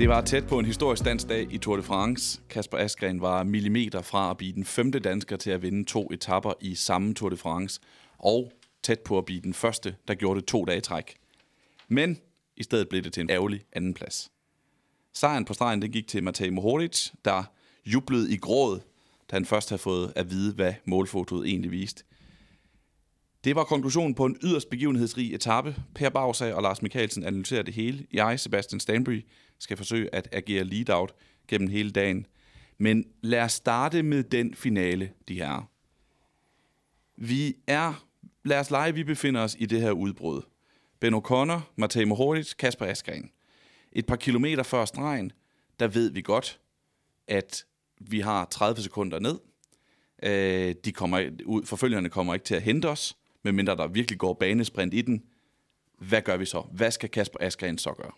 Det var tæt på en historisk dansdag i Tour de France. Kasper Askren var millimeter fra at blive den femte dansker til at vinde to etapper i samme Tour de France, og tæt på at blive den første, der gjorde det to dage træk. Men i stedet blev det til en ærgerlig andenplads. Sejren på stregen den gik til Matej Mohoric, der jublede i gråd, da han først havde fået at vide, hvad målfotoet egentlig viste. Det var konklusionen på en yderst begivenhedsrig etape. Per Bagsag og Lars Mikkelsen analyserer det hele. Jeg, Sebastian Stanbury, skal forsøge at agere lead-out gennem hele dagen. Men lad os starte med den finale, de her. Vi er, lad os lege, vi befinder os i det her udbrud. Ben O'Connor, Matej Mohoric, Kasper Askren. Et par kilometer før stregen, der ved vi godt, at vi har 30 sekunder ned. Øh, de kommer ud, forfølgerne kommer ikke til at hente os, medmindre der virkelig går banesprint i den. Hvad gør vi så? Hvad skal Kasper Askren så gøre?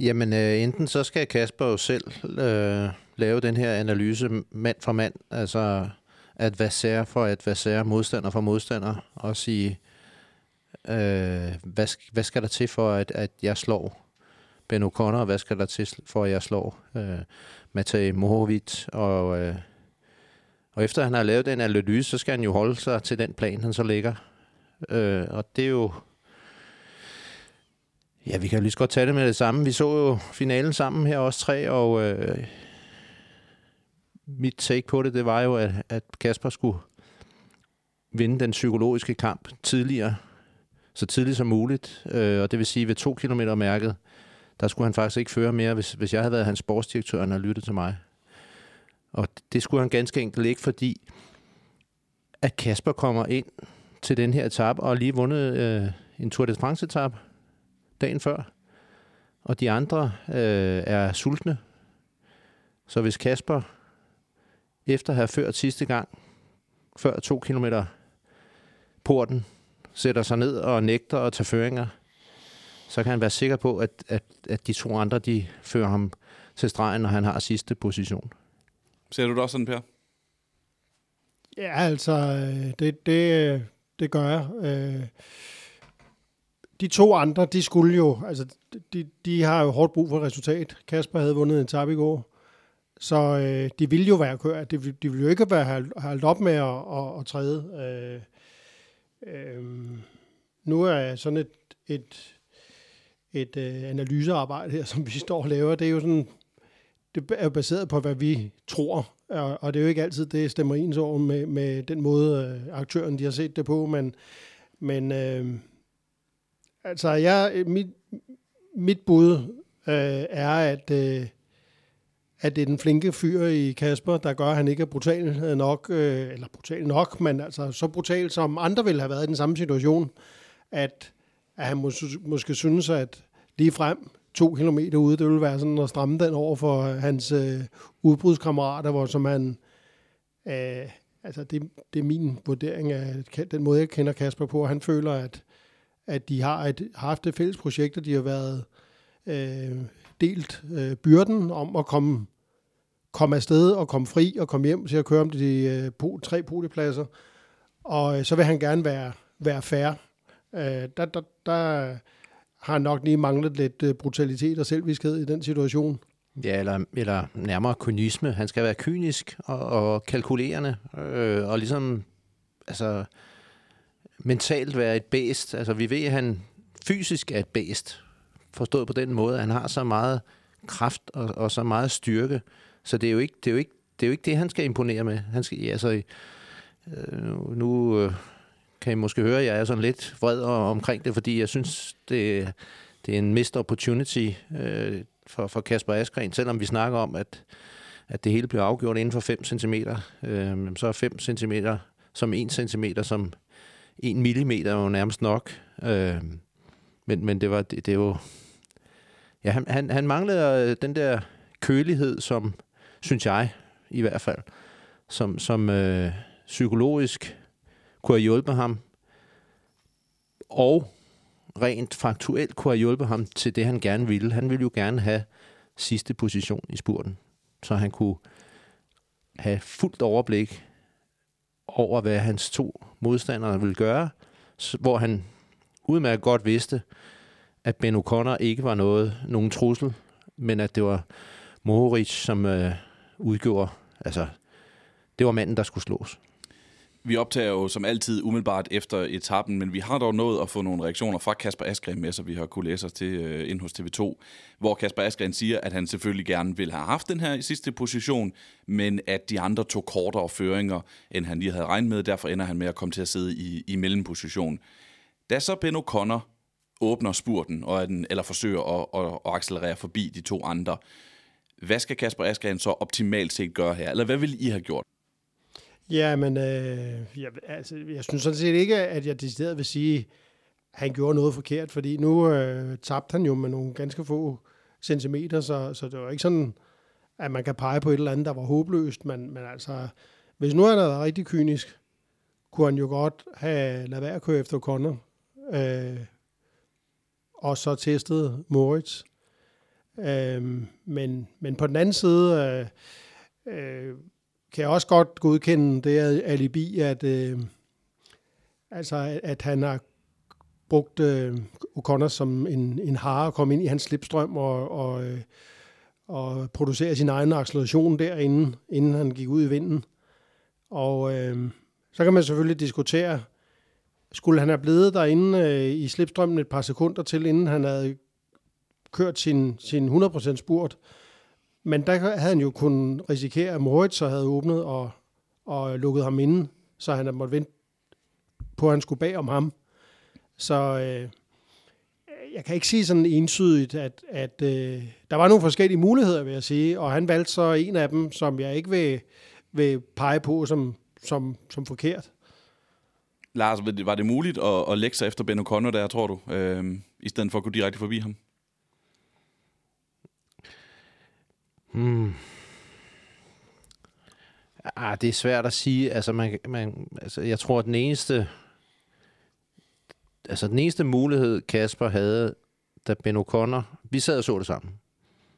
Jamen, øh, enten så skal Kasper jo selv øh, lave den her analyse mand for mand, altså adversær for adversær, modstander for modstander, og sige, øh, hvad, hvad skal der til for, at, at jeg slår Ben O'Connor, og hvad skal der til for, at jeg slår øh, Matej Mohorovic, og, øh, og efter han har lavet den analyse, så skal han jo holde sig til den plan, han så lægger. Øh, og det er jo Ja, vi kan jo lige så godt tage det med det samme. Vi så jo finalen sammen her også tre, og øh, mit take på det, det var jo, at, at Kasper skulle vinde den psykologiske kamp tidligere, så tidligt som muligt. Øh, og det vil sige, ved to kilometer mærket, der skulle han faktisk ikke føre mere, hvis, hvis jeg havde været hans sportsdirektør, og lyttet til mig. Og det skulle han ganske enkelt ikke, fordi at Kasper kommer ind til den her etape og lige vundet øh, en Tour de France-etape dagen før, og de andre øh, er sultne. Så hvis Kasper, efter at have ført sidste gang, før to kilometer porten, sætter sig ned og nægter at tage føringer, så kan han være sikker på, at, at, at de to andre, de fører ham til stregen, når han har sidste position. Ser du det også sådan, Per? Ja, altså, det, det, det gør jeg. Øh, de to andre, de skulle jo, altså, de, de har jo hårdt brug for et resultat. Kasper havde vundet en tab i går, så øh, de ville jo være kørt. De, de ville jo ikke være holdt op med at, at, at træde. Øh, øh, nu er sådan et, et, et øh, analysearbejde her, som vi står og laver, det er jo sådan, det er jo baseret på, hvad vi tror, og, og det er jo ikke altid, det stemmer ens over med, med den måde, øh, aktøren de har set det på, men, men øh, Altså, jeg, mit, mit bud øh, er, at, øh, at det er den flinke fyr i Kasper, der gør, at han ikke er brutal øh, nok, øh, eller brutal nok, men altså så brutal, som andre ville have været i den samme situation, at, at han mås- måske synes, at lige frem to kilometer ude, det ville være sådan at stramme den over for øh, hans øh, udbrudskammerater, hvor som han, øh, altså det, det er min vurdering af den måde, jeg kender Kasper på, han føler, at at de har et, haft et fælles projekt, og de har været øh, delt øh, byrden om at komme, komme afsted og komme fri og komme hjem til at køre om de øh, po, tre podipladser. Og øh, så vil han gerne være, være fair. Øh, der, der, der har nok lige manglet lidt øh, brutalitet og selvviskhed i den situation. Ja, eller, eller nærmere kynisme. Han skal være kynisk og, og kalkulerende, øh, og ligesom, altså, mentalt være et bæst. Altså, vi ved, at han fysisk er et bæst. Forstået på den måde, at han har så meget kraft og, og så meget styrke. Så det er jo ikke det, er jo ikke, det, er jo ikke det han skal imponere med. Han skal, altså, øh, nu øh, kan I måske høre, at jeg er sådan lidt vred omkring det, fordi jeg synes, det, det er en missed opportunity øh, for, for Kasper Askren, selvom vi snakker om, at, at det hele bliver afgjort inden for 5 cm, øh, så er 5 cm som 1 cm, som en millimeter var jo nærmest nok. Øh, men, men det var det, det var. Ja, han, han, han manglede øh, den der kølighed, som, synes jeg i hvert fald, som, som øh, psykologisk kunne have hjulpet ham, og rent faktuelt kunne have hjulpet ham til det, han gerne ville. Han ville jo gerne have sidste position i spurten, så han kunne have fuldt overblik over, hvad hans to modstandere ville gøre, hvor han udmærket godt vidste, at Ben O'Connor ikke var noget, nogen trussel, men at det var Mohoric, som øh, udgjorde, altså, det var manden, der skulle slås. Vi optager jo som altid umiddelbart efter etappen, men vi har dog nået at få nogle reaktioner fra Kasper Askren med, så vi har kunne læse os til øh, ind hos TV2, hvor Kasper Askren siger, at han selvfølgelig gerne ville have haft den her i sidste position, men at de andre tog kortere føringer, end han lige havde regnet med, derfor ender han med at komme til at sidde i, i mellemposition. Da så Ben O'Connor åbner spurten, og den, eller forsøger at, at, at accelerere forbi de to andre, hvad skal Kasper Askren så optimalt set gøre her? Eller hvad vil I have gjort? Ja, men øh, jeg, altså, jeg synes sådan set ikke, at jeg decideret vil sige, at han gjorde noget forkert, fordi nu øh, tabte han jo med nogle ganske få centimeter, så, så det var ikke sådan, at man kan pege på et eller andet, der var håbløst, men, men altså, hvis nu han havde været rigtig kynisk, kunne han jo godt have lavet være at køre efter Connor, øh, og så testet Moritz. Øh, men, men på den anden side, øh, øh, kan jeg også godt godkende det alibi, at, øh, altså, at han har brugt øh, O'Connor som en, en hare og komme ind i hans slipstrøm og, og, øh, og producere sin egen acceleration derinde, inden han gik ud i vinden. Og øh, så kan man selvfølgelig diskutere, skulle han have blevet derinde øh, i slipstrømmen et par sekunder til, inden han havde kørt sin, sin 100% spurt, men der havde han jo kunnet risikere, at Moritz så havde åbnet og, og lukket ham inde, så han havde måttet vente på, at han skulle bag om ham. Så øh, jeg kan ikke sige sådan ensydigt, at, at øh, der var nogle forskellige muligheder, vil jeg sige, og han valgte så en af dem, som jeg ikke vil, vil pege på som, som, som forkert. Lars, var det muligt at, at lægge sig efter Ben O'Connor der, tror du, øh, i stedet for at gå direkte forbi ham? Hmm. Ah, det er svært at sige. Altså, man, man, altså, jeg tror, at den eneste, altså, den eneste mulighed, Kasper havde, da Ben O'Connor... Vi sad og så det sammen.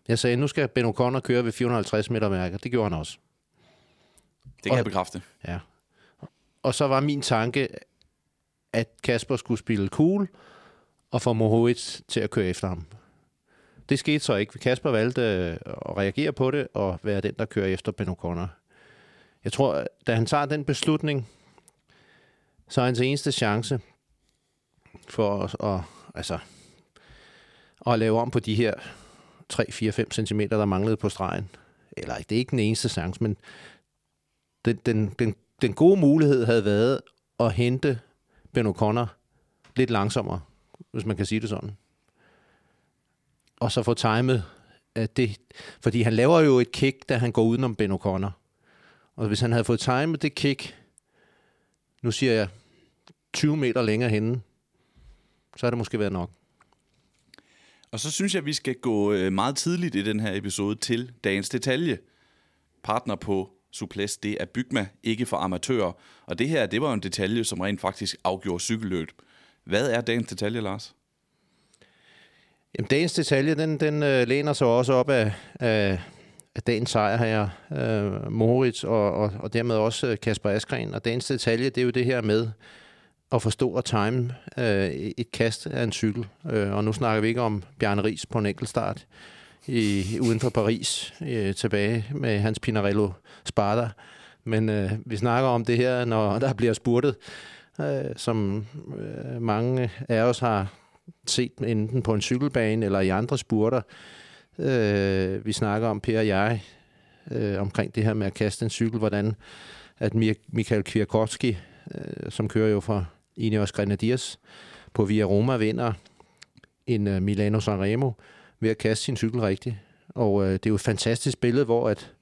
Jeg sagde, nu skal Ben O'Connor køre ved 450 meter mærker. Det gjorde han også. Det kan og, jeg bekræfte. Ja. Og så var min tanke, at Kasper skulle spille cool, og få Mohoric til at køre efter ham. Det skete så ikke. Kasper valgte øh, at reagere på det og være den, der kører efter Ben O'Connor. Jeg tror, da han tager den beslutning, så er hans eneste chance for at, at, altså, at lave om på de her 3-4-5 cm, der manglede på stregen. Eller det er ikke den eneste chance, men den, den, den, den gode mulighed havde været at hente Ben O'Connor lidt langsommere, hvis man kan sige det sådan og så få timet at det, fordi han laver jo et kick, da han går udenom Ben O'Connor. Og hvis han havde fået timet det kick, nu siger jeg 20 meter længere henne, så har det måske været nok. Og så synes jeg, at vi skal gå øh, meget tidligt i den her episode til dagens detalje. Partner på Suples, det er Bygma, ikke for amatører. Og det her, det var en detalje, som rent faktisk afgjorde cykelløb. Hvad er dagens detalje, Lars? Jamen, dagens detalje, den, den øh, læner sig også op af, af, af dagens sejr her, øh, Moritz og, og, og dermed også øh, Kasper Askren. Og dagens detalje, det er jo det her med at forstå og time øh, et kast af en cykel. Øh, og nu snakker vi ikke om Bjarne Ries på en enkelt start i, uden for Paris øh, tilbage med hans Pinarello Sparta. Men øh, vi snakker om det her, når der bliver spurtet, øh, som øh, mange af os har set enten på en cykelbane eller i andre spurter. Øh, vi snakker om, Per og jeg, øh, omkring det her med at kaste en cykel, hvordan at Michael Kwiatkowski, øh, som kører jo fra Ineos Grenadiers, på Via Roma vinder en øh, Milano Sanremo ved at kaste sin cykel rigtigt. Og øh, det er jo et fantastisk billede, hvor at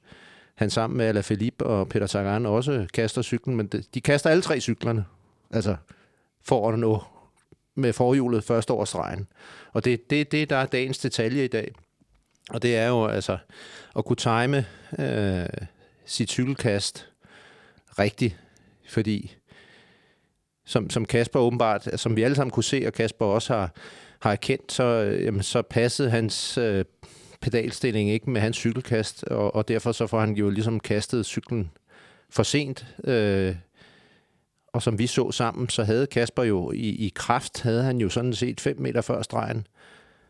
han sammen med Alaphilippe og Peter Sagan også kaster cyklen, men de, de kaster alle tre cyklerne. Altså, for at nå med forhjulet første over stregen. Og det er det, det, der er dagens detalje i dag. Og det er jo altså at kunne time øh, sit cykelkast rigtigt, fordi som, som Kasper åbenbart, altså, som vi alle sammen kunne se, og Kasper også har, har erkendt, så, øh, jamen, så passede hans øh, pedalstilling ikke med hans cykelkast, og, og derfor så får han jo ligesom kastet cyklen for sent. Øh, og som vi så sammen, så havde Kasper jo i, i kraft, havde han jo sådan set 5 meter før stregen,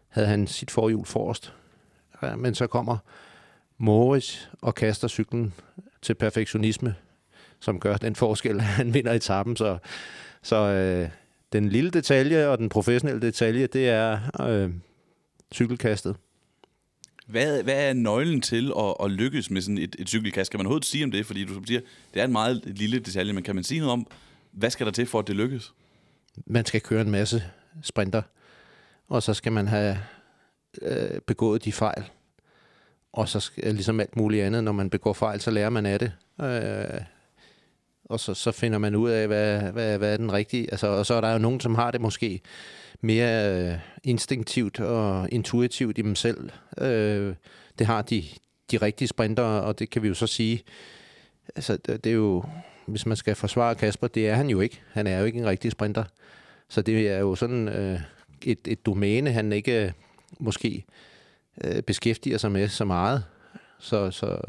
havde han sit forhjul forrest. Ja, men så kommer Morris og kaster cyklen til perfektionisme, som gør den forskel, at han vinder etappen. Så, så øh, den lille detalje og den professionelle detalje, det er øh, cykelkastet. Hvad, hvad er nøglen til at, at lykkes med sådan et, et cykelkast? Kan man overhovedet sige om det? Fordi du som siger, det er en meget lille detalje, men kan man sige noget om, hvad skal der til for, at det lykkes? Man skal køre en masse sprinter, og så skal man have øh, begået de fejl. Og så skal, øh, ligesom alt muligt andet, når man begår fejl, så lærer man af det. Øh, og så, så finder man ud af, hvad, hvad, hvad er den rigtige. Altså, og så er der jo nogen, som har det måske mere øh, instinktivt og intuitivt i dem selv. Øh, det har de, de rigtige sprinter, og det kan vi jo så sige. Altså, det, det er jo, hvis man skal forsvare Kasper, det er han jo ikke. Han er jo ikke en rigtig sprinter. Så det er jo sådan øh, et, et domæne, han ikke øh, måske øh, beskæftiger sig med så meget. Så, så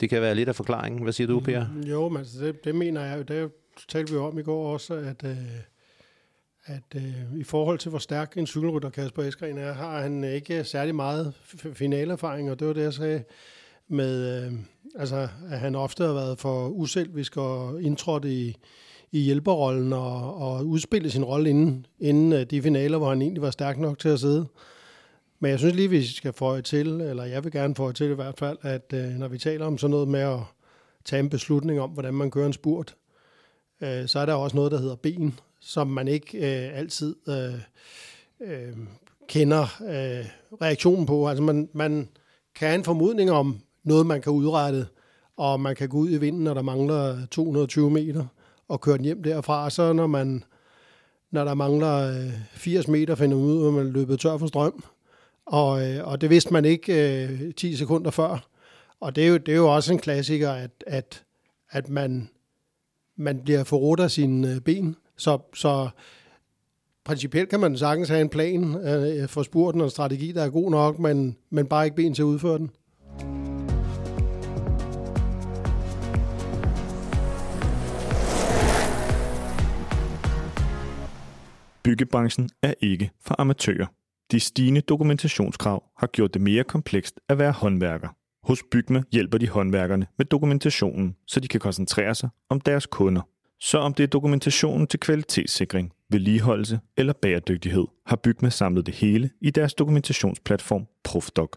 det kan være lidt af forklaringen. Hvad siger du, Per? Mm, jo, men altså det, det mener jeg jo. Det talte vi om i går også, at, øh, at øh, i forhold til, hvor stærk en cykelrytter Kasper Eskren er, har han ikke særlig meget finaleerfaring, og det var det, jeg sagde med, øh, altså, at han ofte har været for uselvisk og indtrådt i, i hjælperrollen og, og udspillet sin rolle inden, inden øh, de finaler, hvor han egentlig var stærk nok til at sidde. Men jeg synes lige, vi skal få til, eller jeg vil gerne få til i hvert fald, at øh, når vi taler om sådan noget med at tage en beslutning om, hvordan man kører en spurt, øh, så er der også noget, der hedder ben, som man ikke øh, altid øh, øh, kender øh, reaktionen på. Altså man, man kan have en formodning om noget, man kan udrette, og man kan gå ud i vinden, når der mangler 220 meter, og køre den hjem derfra. Så når man når der mangler øh, 80 meter, finder man ud, at man er løbet tør for strøm. Og, øh, og det vidste man ikke øh, 10 sekunder før. Og det er jo, det er jo også en klassiker, at, at, at man, man bliver forrådt af sine øh, ben. Så, så principielt kan man sagtens have en plan øh, for spurten og en strategi, der er god nok, men, men bare ikke ben til at udføre den. Byggebranchen er ikke for amatører. De stigende dokumentationskrav har gjort det mere komplekst at være håndværker. Hos Bygme hjælper de håndværkerne med dokumentationen, så de kan koncentrere sig om deres kunder. Så om det er dokumentationen til kvalitetssikring, vedligeholdelse eller bæredygtighed, har Bygme samlet det hele i deres dokumentationsplatform Profdoc.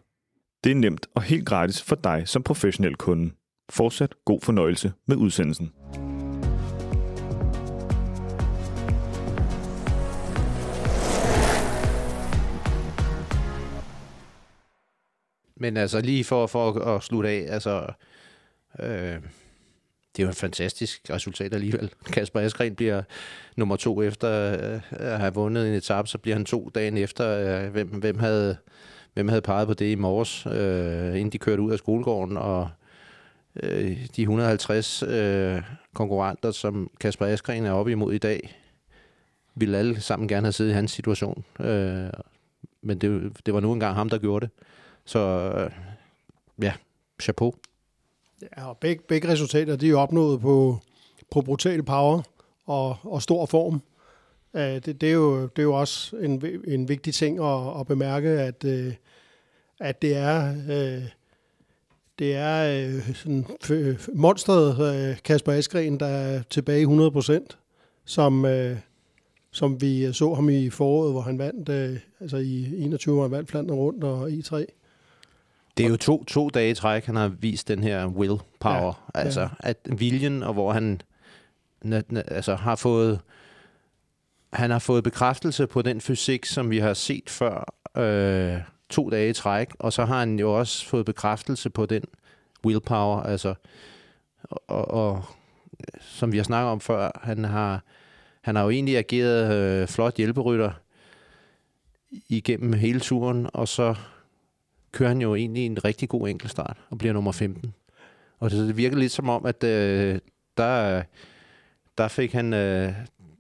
Det er nemt og helt gratis for dig som professionel kunde. Fortsat god fornøjelse med udsendelsen. Men altså lige for, for at, at slutte af, altså... Øh, det er jo et fantastisk resultat alligevel. Kasper Askren bliver nummer to efter øh, at have vundet en etape, så bliver han to dagen efter. Øh, hvem, hvem, havde, hvem havde peget på det i morges, øh, inden de kørte ud af skolegården, og øh, de 150 øh, konkurrenter, som Kasper Askren er oppe imod i dag, ville alle sammen gerne have siddet i hans situation. Øh, men det, det var nu engang ham, der gjorde det. Så øh, ja, chapeau. Ja, og begge, begge resultater, de er opnået på, på brutal power og, og stor form. Uh, det, det, er jo, det er jo også en, en vigtig ting at, at bemærke, at, uh, at det er... Uh, det er uh, sådan monstret uh, Kasper Askren, der er tilbage i 100 procent, som, uh, som vi så ham i foråret, hvor han vandt, uh, altså i 21, hvor han vandt Flandern rundt og e I3. Det er jo to, to dage i træk, han har vist den her willpower, ja, altså ja. at viljen, og hvor han altså, har fået han har fået bekræftelse på den fysik, som vi har set før øh, to dage i træk, og så har han jo også fået bekræftelse på den willpower, altså og, og som vi har snakket om før, han har han har jo egentlig ageret øh, flot hjælperytter igennem hele turen, og så kører han jo egentlig en rigtig god enkeltstart og bliver nummer 15. Og det, det virker lidt som om, at øh, der, der fik han, øh,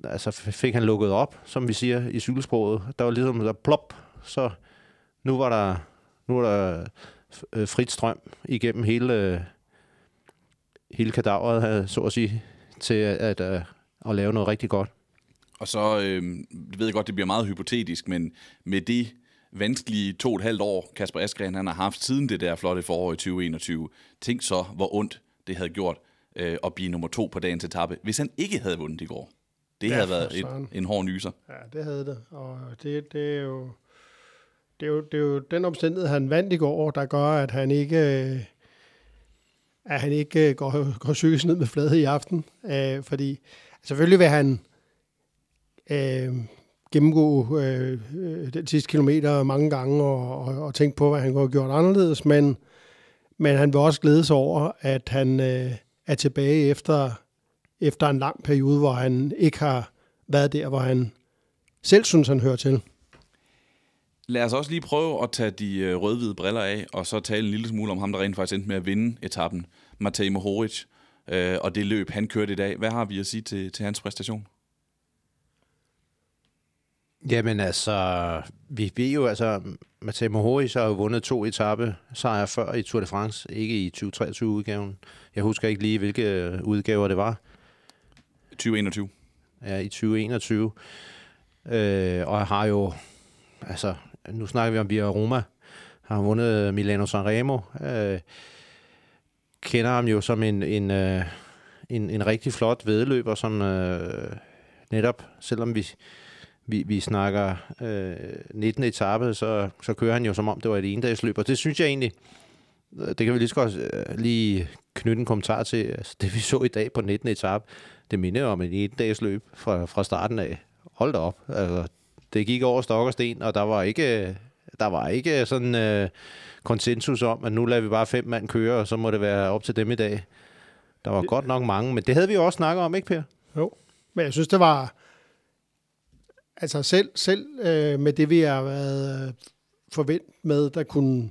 altså fik han lukket op, som vi siger i cykelsproget. Der var ligesom der plop, så nu var der, nu var der øh, frit strøm igennem hele, øh, hele kadaveret, så at sige, til at, at, at, lave noget rigtig godt. Og så, øh, jeg godt, det bliver meget hypotetisk, men med det vanskelige to og et halvt år, Kasper Askren han har haft siden det der flotte forår i 2021, tænk så, hvor ondt det havde gjort øh, at blive nummer to på dagens etape, hvis han ikke havde vundet i går. Det ja, havde været et, en hård nyser. Ja, det havde det. Og det, det er jo... Det er, jo, det er jo den omstændighed, han vandt i går, der gør, at han ikke, at han ikke går, går psykisk ned med flade i aften. Øh, fordi selvfølgelig vil han øh, gennemgå øh, øh, den sidste kilometer mange gange og, og, og tænke på, hvad han kunne have gjort anderledes, men, men han vil også glæde sig over, at han øh, er tilbage efter, efter en lang periode, hvor han ikke har været der, hvor han selv synes, han hører til. Lad os også lige prøve at tage de øh, rødhvide briller af, og så tale en lille smule om ham, der rent faktisk endte med at vinde etappen, Matej Mohoric, øh, og det løb, han kørte i dag. Hvad har vi at sige til, til hans præstation? Jamen altså, vi ved jo, altså, Matej Mohoric har jo vundet to etape sejre før i Tour de France, ikke i 2023-udgaven. Jeg husker ikke lige, hvilke udgaver det var. 2021. Ja, i 2021. Øh, og har jo, altså, nu snakker vi om Via Roma, har vundet Milano Sanremo. Øh, kender ham jo som en, en, øh, en, en rigtig flot vedløber, som øh, netop, selvom vi vi, vi snakker øh, 19. etape, så, så kører han jo som om det var et endagsløb, og det synes jeg egentlig, øh, det kan vi lige så godt øh, lige knytte en kommentar til. Altså, det vi så i dag på 19. etape, det minder om et endagsløb fra, fra starten af. Hold da op. Altså, det gik over stok og sten, og der var ikke, der var ikke sådan øh, konsensus om, at nu lader vi bare fem mand køre, og så må det være op til dem i dag. Der var det, godt nok mange, men det havde vi jo også snakket om, ikke Per? Jo, men jeg synes, det var, altså selv, selv øh, med det, vi har været øh, forvent forventet med, der kunne,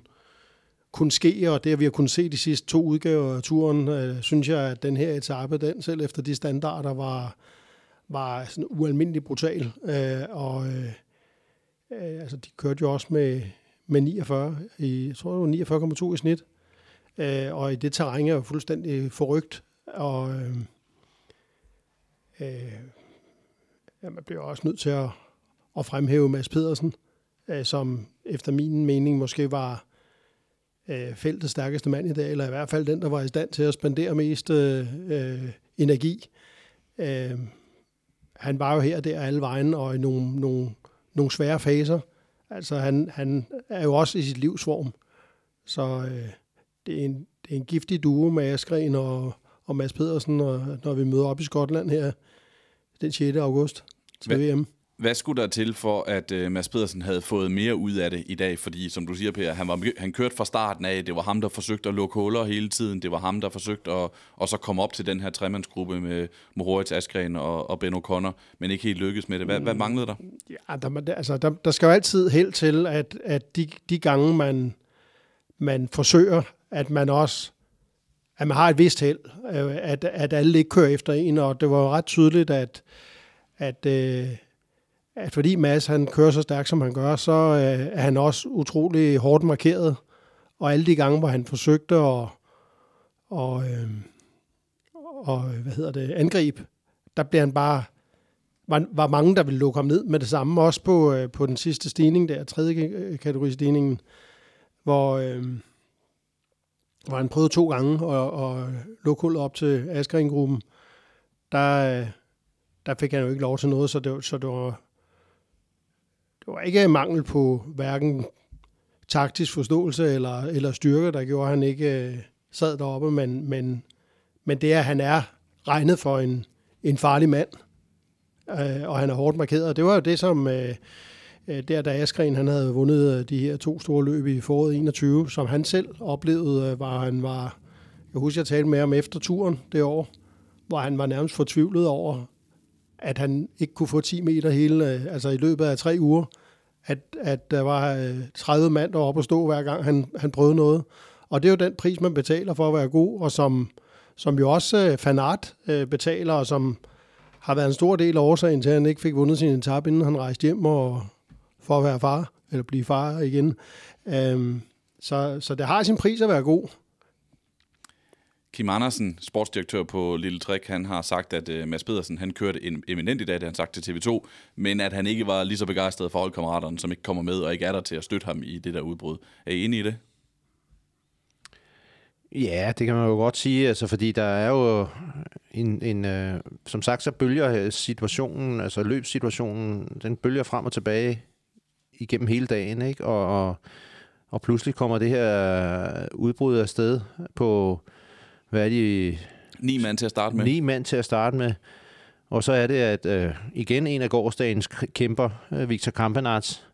kunne ske, og det, vi har kunnet se de sidste to udgaver af turen, øh, synes jeg, at den her etape, den selv efter de standarder, var, var sådan ualmindelig brutal. Øh, og øh, øh, altså, de kørte jo også med, med 49, i, jeg tror, det var 49,2 i snit. Øh, og i det terræn er jo fuldstændig forrygt. Og øh, øh, ja, man bliver også nødt til at, at fremhæve Mads Pedersen, øh, som efter min mening måske var øh, feltets stærkeste mand i dag, eller i hvert fald den, der var i stand til at spendere mest øh, øh, energi. Øh, han var jo her der alle vejen, og i nogle, nogle, nogle svære faser. Altså, han, han er jo også i sit livsform. Så øh, det, er en, det er en giftig duo med Askren og, og Mads Pedersen, og, når vi møder op i Skotland her den 6. august til Hvad? VM. Hvad skulle der til for, at uh, Mads Pedersen havde fået mere ud af det i dag? Fordi, som du siger, Per, han, var, han kørte fra starten af. Det var ham, der forsøgte at lukke huller hele tiden. Det var ham, der forsøgte at og så komme op til den her tremandsgruppe med Moritz Askren og, og Ben O'Connor, men ikke helt lykkedes med det. Hvad, hvad manglede der? Ja, der, altså, der, der skal jo altid held til, at, at de, de gange, man, man forsøger, at man også at man har et vist held, øh, at, at alle ikke kører efter en, og det var jo ret tydeligt, at, at, øh, at fordi Mads han kører så stærkt, som han gør, så øh, er han også utrolig hårdt markeret, og alle de gange, hvor han forsøgte at og, øh, og, hvad hedder det, angribe, der bliver han bare var, var mange, der ville lukke ham ned med det samme, også på, øh, på den sidste stigning der, tredje kategori stigningen, hvor, øh, hvor han prøvede to gange at, at lukke hullet op til Askren-gruppen, der, øh, der fik han jo ikke lov til noget, så det, så det var, det var ikke mangel på hverken taktisk forståelse eller, eller styrke, der gjorde, at han ikke øh, sad deroppe, men, men, men det er, at han er regnet for en, en farlig mand, øh, og han er hårdt markeret. Det var jo det, som øh, øh der da Askren han havde vundet øh, de her to store løb i foråret 21, som han selv oplevede, øh, var han var, jeg husker, jeg talte med ham efter turen det år, hvor han var nærmest fortvivlet over, at han ikke kunne få 10 meter hele, øh, altså i løbet af tre uger, at, at der var øh, 30 mand deroppe og stå hver gang han, han prøvede noget. Og det er jo den pris, man betaler for at være god, og som, som jo også øh, Fanart betaler, og som har været en stor del af årsagen til, at han ikke fik vundet sin etape, inden han rejste hjem og for at være far, eller blive far igen. Øhm, så, så det har sin pris at være god. Kim Andersen, sportsdirektør på Lille Træk, han har sagt, at øh, Mads Pedersen han kørte en eminent i dag, det han sagt til TV2, men at han ikke var lige så begejstret for holdkammeraterne, som ikke kommer med og ikke er der til at støtte ham i det der udbrud. Er I enige i det? Ja, det kan man jo godt sige, altså, fordi der er jo en, en øh, som sagt, så bølger øh, situationen, altså løbssituationen, den bølger frem og tilbage igennem hele dagen, ikke? Og, og, og pludselig kommer det her udbrud af sted på, hvad er de? Ni mand til at starte med. Ni mand til at starte med. Og så er det, at øh, igen en af gårdsdagens kæmper, øh, Victor Kampenarts,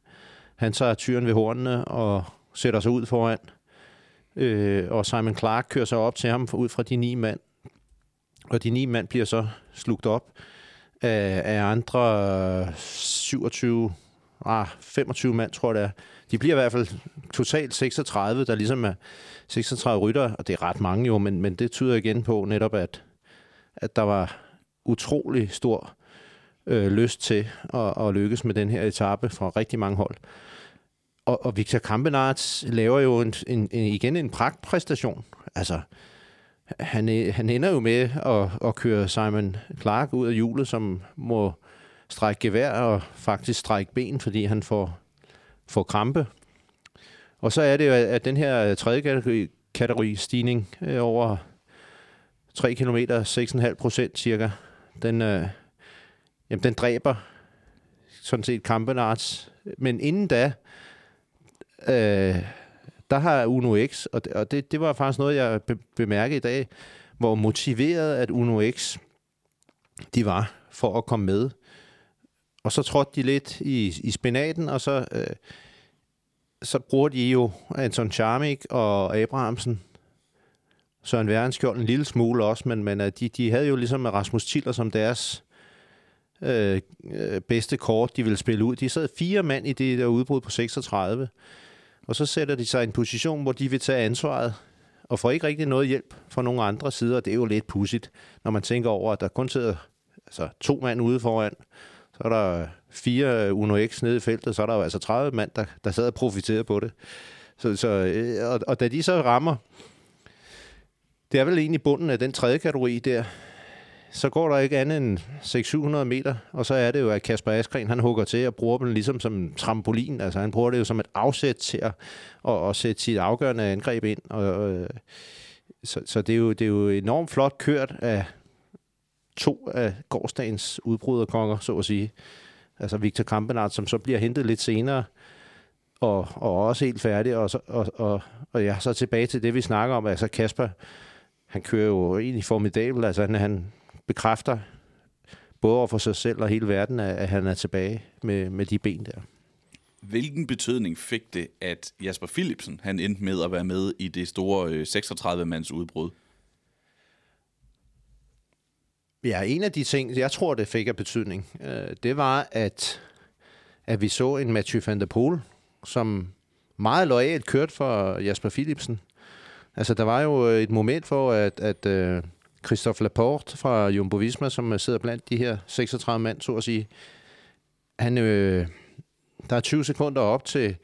han tager tyren ved hornene og sætter sig ud foran øh, og Simon Clark kører så op til ham ud fra de ni mand. Og de ni mand bliver så slugt op af, af andre 27, ah, 25 mand, tror jeg det er. De bliver i hvert fald totalt 36, der ligesom er 36 rytter, og det er ret mange jo, men, men det tyder igen på netop, at, at der var utrolig stor øh, lyst til at, at lykkes med den her etape fra rigtig mange hold og, og Victor Kampenarts laver jo en, en, en, igen en pragtpræstation. Altså, han, han ender jo med at, at køre Simon Clark ud af hjulet, som må strække gevær og faktisk strække ben, fordi han får, får krampe. Og så er det jo, at den her øh, tredje kategori, kategori stigning øh, over 3 km, 6,5 procent cirka, den, øh, jamen, den dræber sådan set Kampenarts. Men inden da, øh, der har Uno X, og det, og det, det var faktisk noget, jeg be, bemærkede i dag, hvor motiveret at Uno X de var for at komme med. Og så trådte de lidt i, i spinaten, og så, øh, så bruger de jo Anton Charmik og Abrahamsen, Søren Værenskjold en lille smule også, men, men øh, de, de havde jo ligesom Rasmus Tiller som deres øh, øh, bedste kort, de ville spille ud. De sad fire mand i det der udbrud på 36. Og så sætter de sig i en position, hvor de vil tage ansvaret, og får ikke rigtig noget hjælp fra nogen andre sider. Det er jo lidt pudsigt, når man tænker over, at der kun sidder altså, to mand ude foran, så er der fire Uno X nede i feltet, så er der jo altså 30 mand, der, der sad og profiterer på det. Så, så, øh, og, og da de så rammer, det er vel egentlig bunden af den tredje kategori der, så går der ikke andet end 600-700 meter, og så er det jo, at Kasper Askren, han hugger til og bruger den ligesom som trampolin. Altså han bruger det jo som et afsæt til at, at, at sætte sit afgørende angreb ind. Og, og, øh, så, så det, er jo, det er jo enormt flot kørt af to af gårdsdagens udbryderkonger, så at sige. Altså Victor Kampenart, som så bliver hentet lidt senere, og, og også helt færdig. Og, så, og, og, og ja, så tilbage til det, vi snakker om. Altså Kasper, han kører jo egentlig formidabel. Altså han, han, bekræfter både over for sig selv og hele verden, at han er tilbage med, med de ben der. Hvilken betydning fik det, at Jasper Philipsen han endte med at være med i det store øh, 36-mands udbrud? Ja, en af de ting, jeg tror, det fik af betydning, øh, det var, at, at vi så en Mathieu van der Poel, som meget lojalt kørte for Jasper Philipsen. Altså, der var jo øh, et moment for, at, at øh, Christophe Laporte fra Jumbo Visma, som øh, sidder blandt de her 36 mand, så at sige. Han, øh, der er 20 sekunder op til,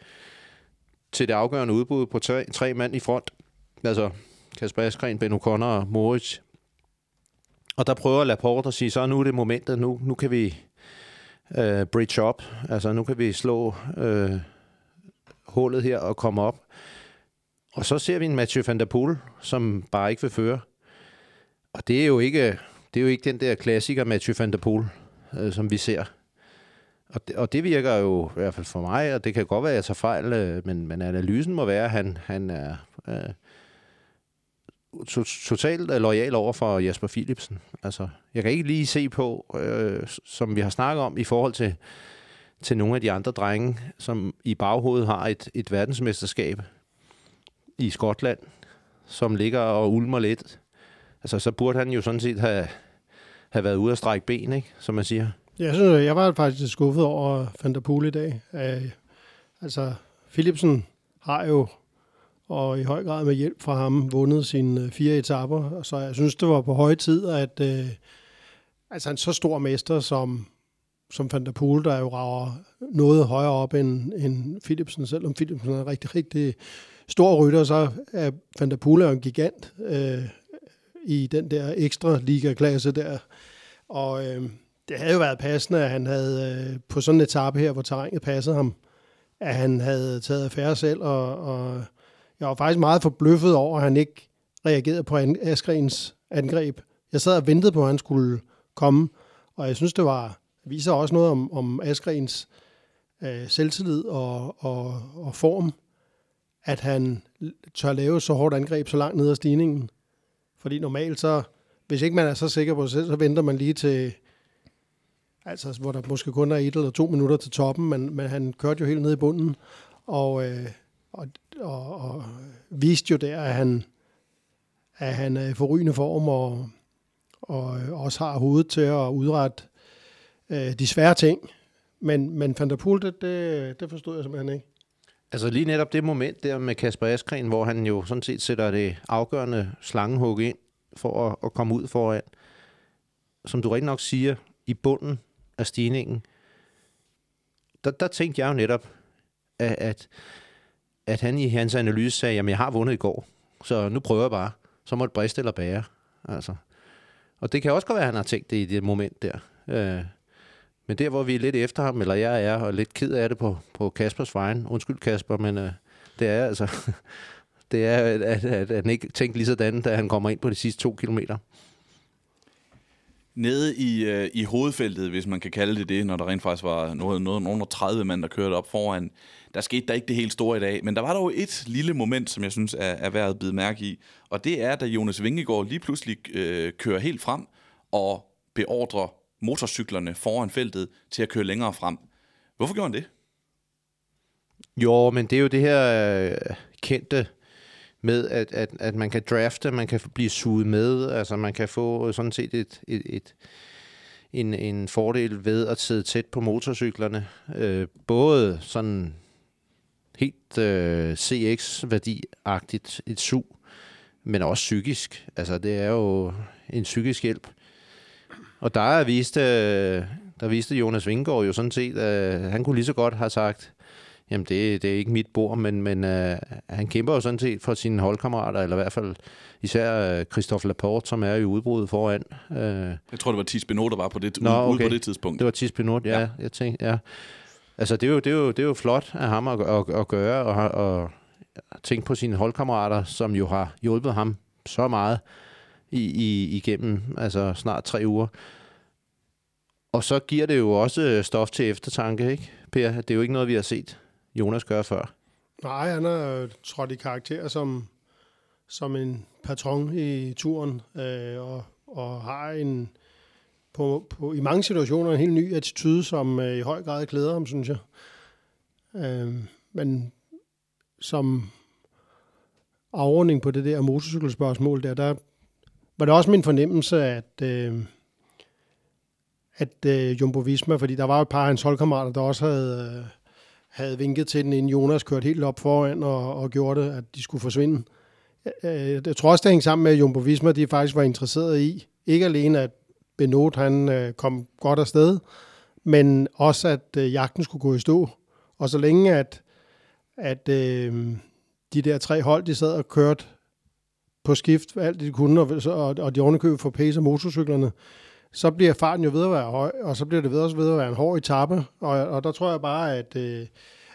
til det afgørende udbud på tre, tre mand i front. Altså Kasper Askren, Ben O'Connor og Moritz. Og der prøver Laporte at sige, så nu er det momentet, nu, nu kan vi øh, bridge op, altså nu kan vi slå øh, hullet her og komme op. Og så ser vi en Mathieu van der Poel, som bare ikke vil føre. Og det er jo ikke, det er jo ikke den der klassiker Mathieu van der Poel, øh, som vi ser. Og det, og det virker jo i hvert fald for mig, og det kan godt være, at jeg tager fejl, øh, men, men analysen må være, at han, han er øh, to, totalt lojal over for Jasper Philipsen. Altså, jeg kan ikke lige se på, øh, som vi har snakket om, i forhold til, til nogle af de andre drenge, som i baghovedet har et, et verdensmesterskab i Skotland, som ligger og ulmer lidt altså så burde han jo sådan set have, have været ude og strække ben, ikke? som man siger. Jeg synes, jeg var faktisk skuffet over Van der Poel i dag. Uh, altså, Philipsen har jo, og i høj grad med hjælp fra ham, vundet sine øh, fire etapper. Så jeg synes, det var på høje tid, at øh, altså en så stor mester som, som Van der Poel, der jo rager noget højere op end, end Philipsen, selvom Philipsen er en rigtig, rigtig stor rytter, så er Van der Poel en gigant øh, i den der ekstra liga-klasse der. Og øh, det havde jo været passende, at han havde øh, på sådan en etape her, hvor terrænet passede ham, at han havde taget affære selv, og, og jeg var faktisk meget forbløffet over, at han ikke reagerede på Asgrens angreb. Jeg sad og ventede på, at han skulle komme, og jeg synes, det var viser også noget om, om Asgrens øh, selvtillid og, og, og form, at han tør lave så hårdt angreb så langt ned ad stigningen. Fordi normalt så, hvis ikke man er så sikker på sig selv, så venter man lige til, altså hvor der måske kun er et eller to minutter til toppen, men, men han kørte jo helt ned i bunden, og, øh, og, og, og viste jo der, at han, at han er i forrygende form, og, og øh, også har hovedet til at udrette øh, de svære ting. Men, men Van der Poel, det, det, det forstod jeg simpelthen ikke. Altså lige netop det moment der med Kasper Askren, hvor han jo sådan set sætter det afgørende slangehug ind for at, at komme ud foran. Som du rigtig nok siger, i bunden af stigningen, der, der tænkte jeg jo netop, at, at, at han i hans analyse sagde, jamen jeg har vundet i går, så nu prøver jeg bare. Så må det briste eller bære. Altså. Og det kan også godt være, at han har tænkt det i det moment der. Øh, men der, hvor vi er lidt efter ham, eller jeg er, og lidt ked af det på, på Kaspers vejen. Undskyld Kasper, men øh, det er altså... det er, at, at, at han ikke tænkte lige sådan, da han kommer ind på de sidste to kilometer. Nede i, øh, i hovedfeltet, hvis man kan kalde det det, når der rent faktisk var noget, noget, nogen 30 mand, der kørte op foran, der skete der ikke det helt store i dag. Men der var dog et lille moment, som jeg synes er, er værd at bide mærke i. Og det er, da Jonas Vingegaard lige pludselig øh, kører helt frem og beordrer motorcyklerne foran feltet til at køre længere frem. Hvorfor gjorde han det? Jo, men det er jo det her øh, kendte med, at, at, at man kan drafte, man kan blive suget med, altså man kan få sådan set et, et, et en, en fordel ved at sidde tæt på motorcyklerne. Øh, både sådan helt øh, CX-værdiagtigt et sug, men også psykisk. Altså det er jo en psykisk hjælp. Og der viste, der viste Jonas Vingård jo sådan set, at han kunne lige så godt have sagt, jamen det, det er ikke mit bord, men, men uh, han kæmper jo sådan set for sine holdkammerater, eller i hvert fald især uh, Christophe Laporte, som er i udbruddet foran. Uh, jeg tror, det var Tis Benot, der var på det, Nå, ude okay. på det tidspunkt. Det var Tis Benot, ja. ja. Jeg tænkte, ja. Altså, det er, jo, det, er jo, det er jo flot af ham at, at, at gøre, og, og tænke på sine holdkammerater, som jo har hjulpet ham så meget i, i, igennem altså snart tre uger. Og så giver det jo også øh, stof til eftertanke, ikke, Per? Det er jo ikke noget, vi har set Jonas gøre før. Nej, han er øh, trådt i karakter som, som en patron i turen, øh, og, og har en på, på, i mange situationer en helt ny attitude, som øh, i høj grad klæder ham, synes jeg. Øh, men som afrunding på det der motorcykelspørgsmål der, der var det også min fornemmelse, at, øh, at øh, Jumbo Visma, fordi der var et par af hans holdkammerater, der også havde, øh, havde vinket til den, inden Jonas kørte helt op foran og, og gjorde det, at de skulle forsvinde. Øh, jeg tror også, det hængte sammen med, at Jumbo Visma de faktisk var interesseret i, ikke alene at Benot han øh, kom godt afsted, men også at øh, jagten skulle gå i stå. Og så længe at, at øh, de der tre hold, de sad og kørte på skift, alt det de kunne, og, og, og de ovenikøbet for pace og motorcyklerne, så bliver farten jo ved at være høj, og så bliver det ved også ved at være en hård etape, og, og der tror jeg bare, at, øh,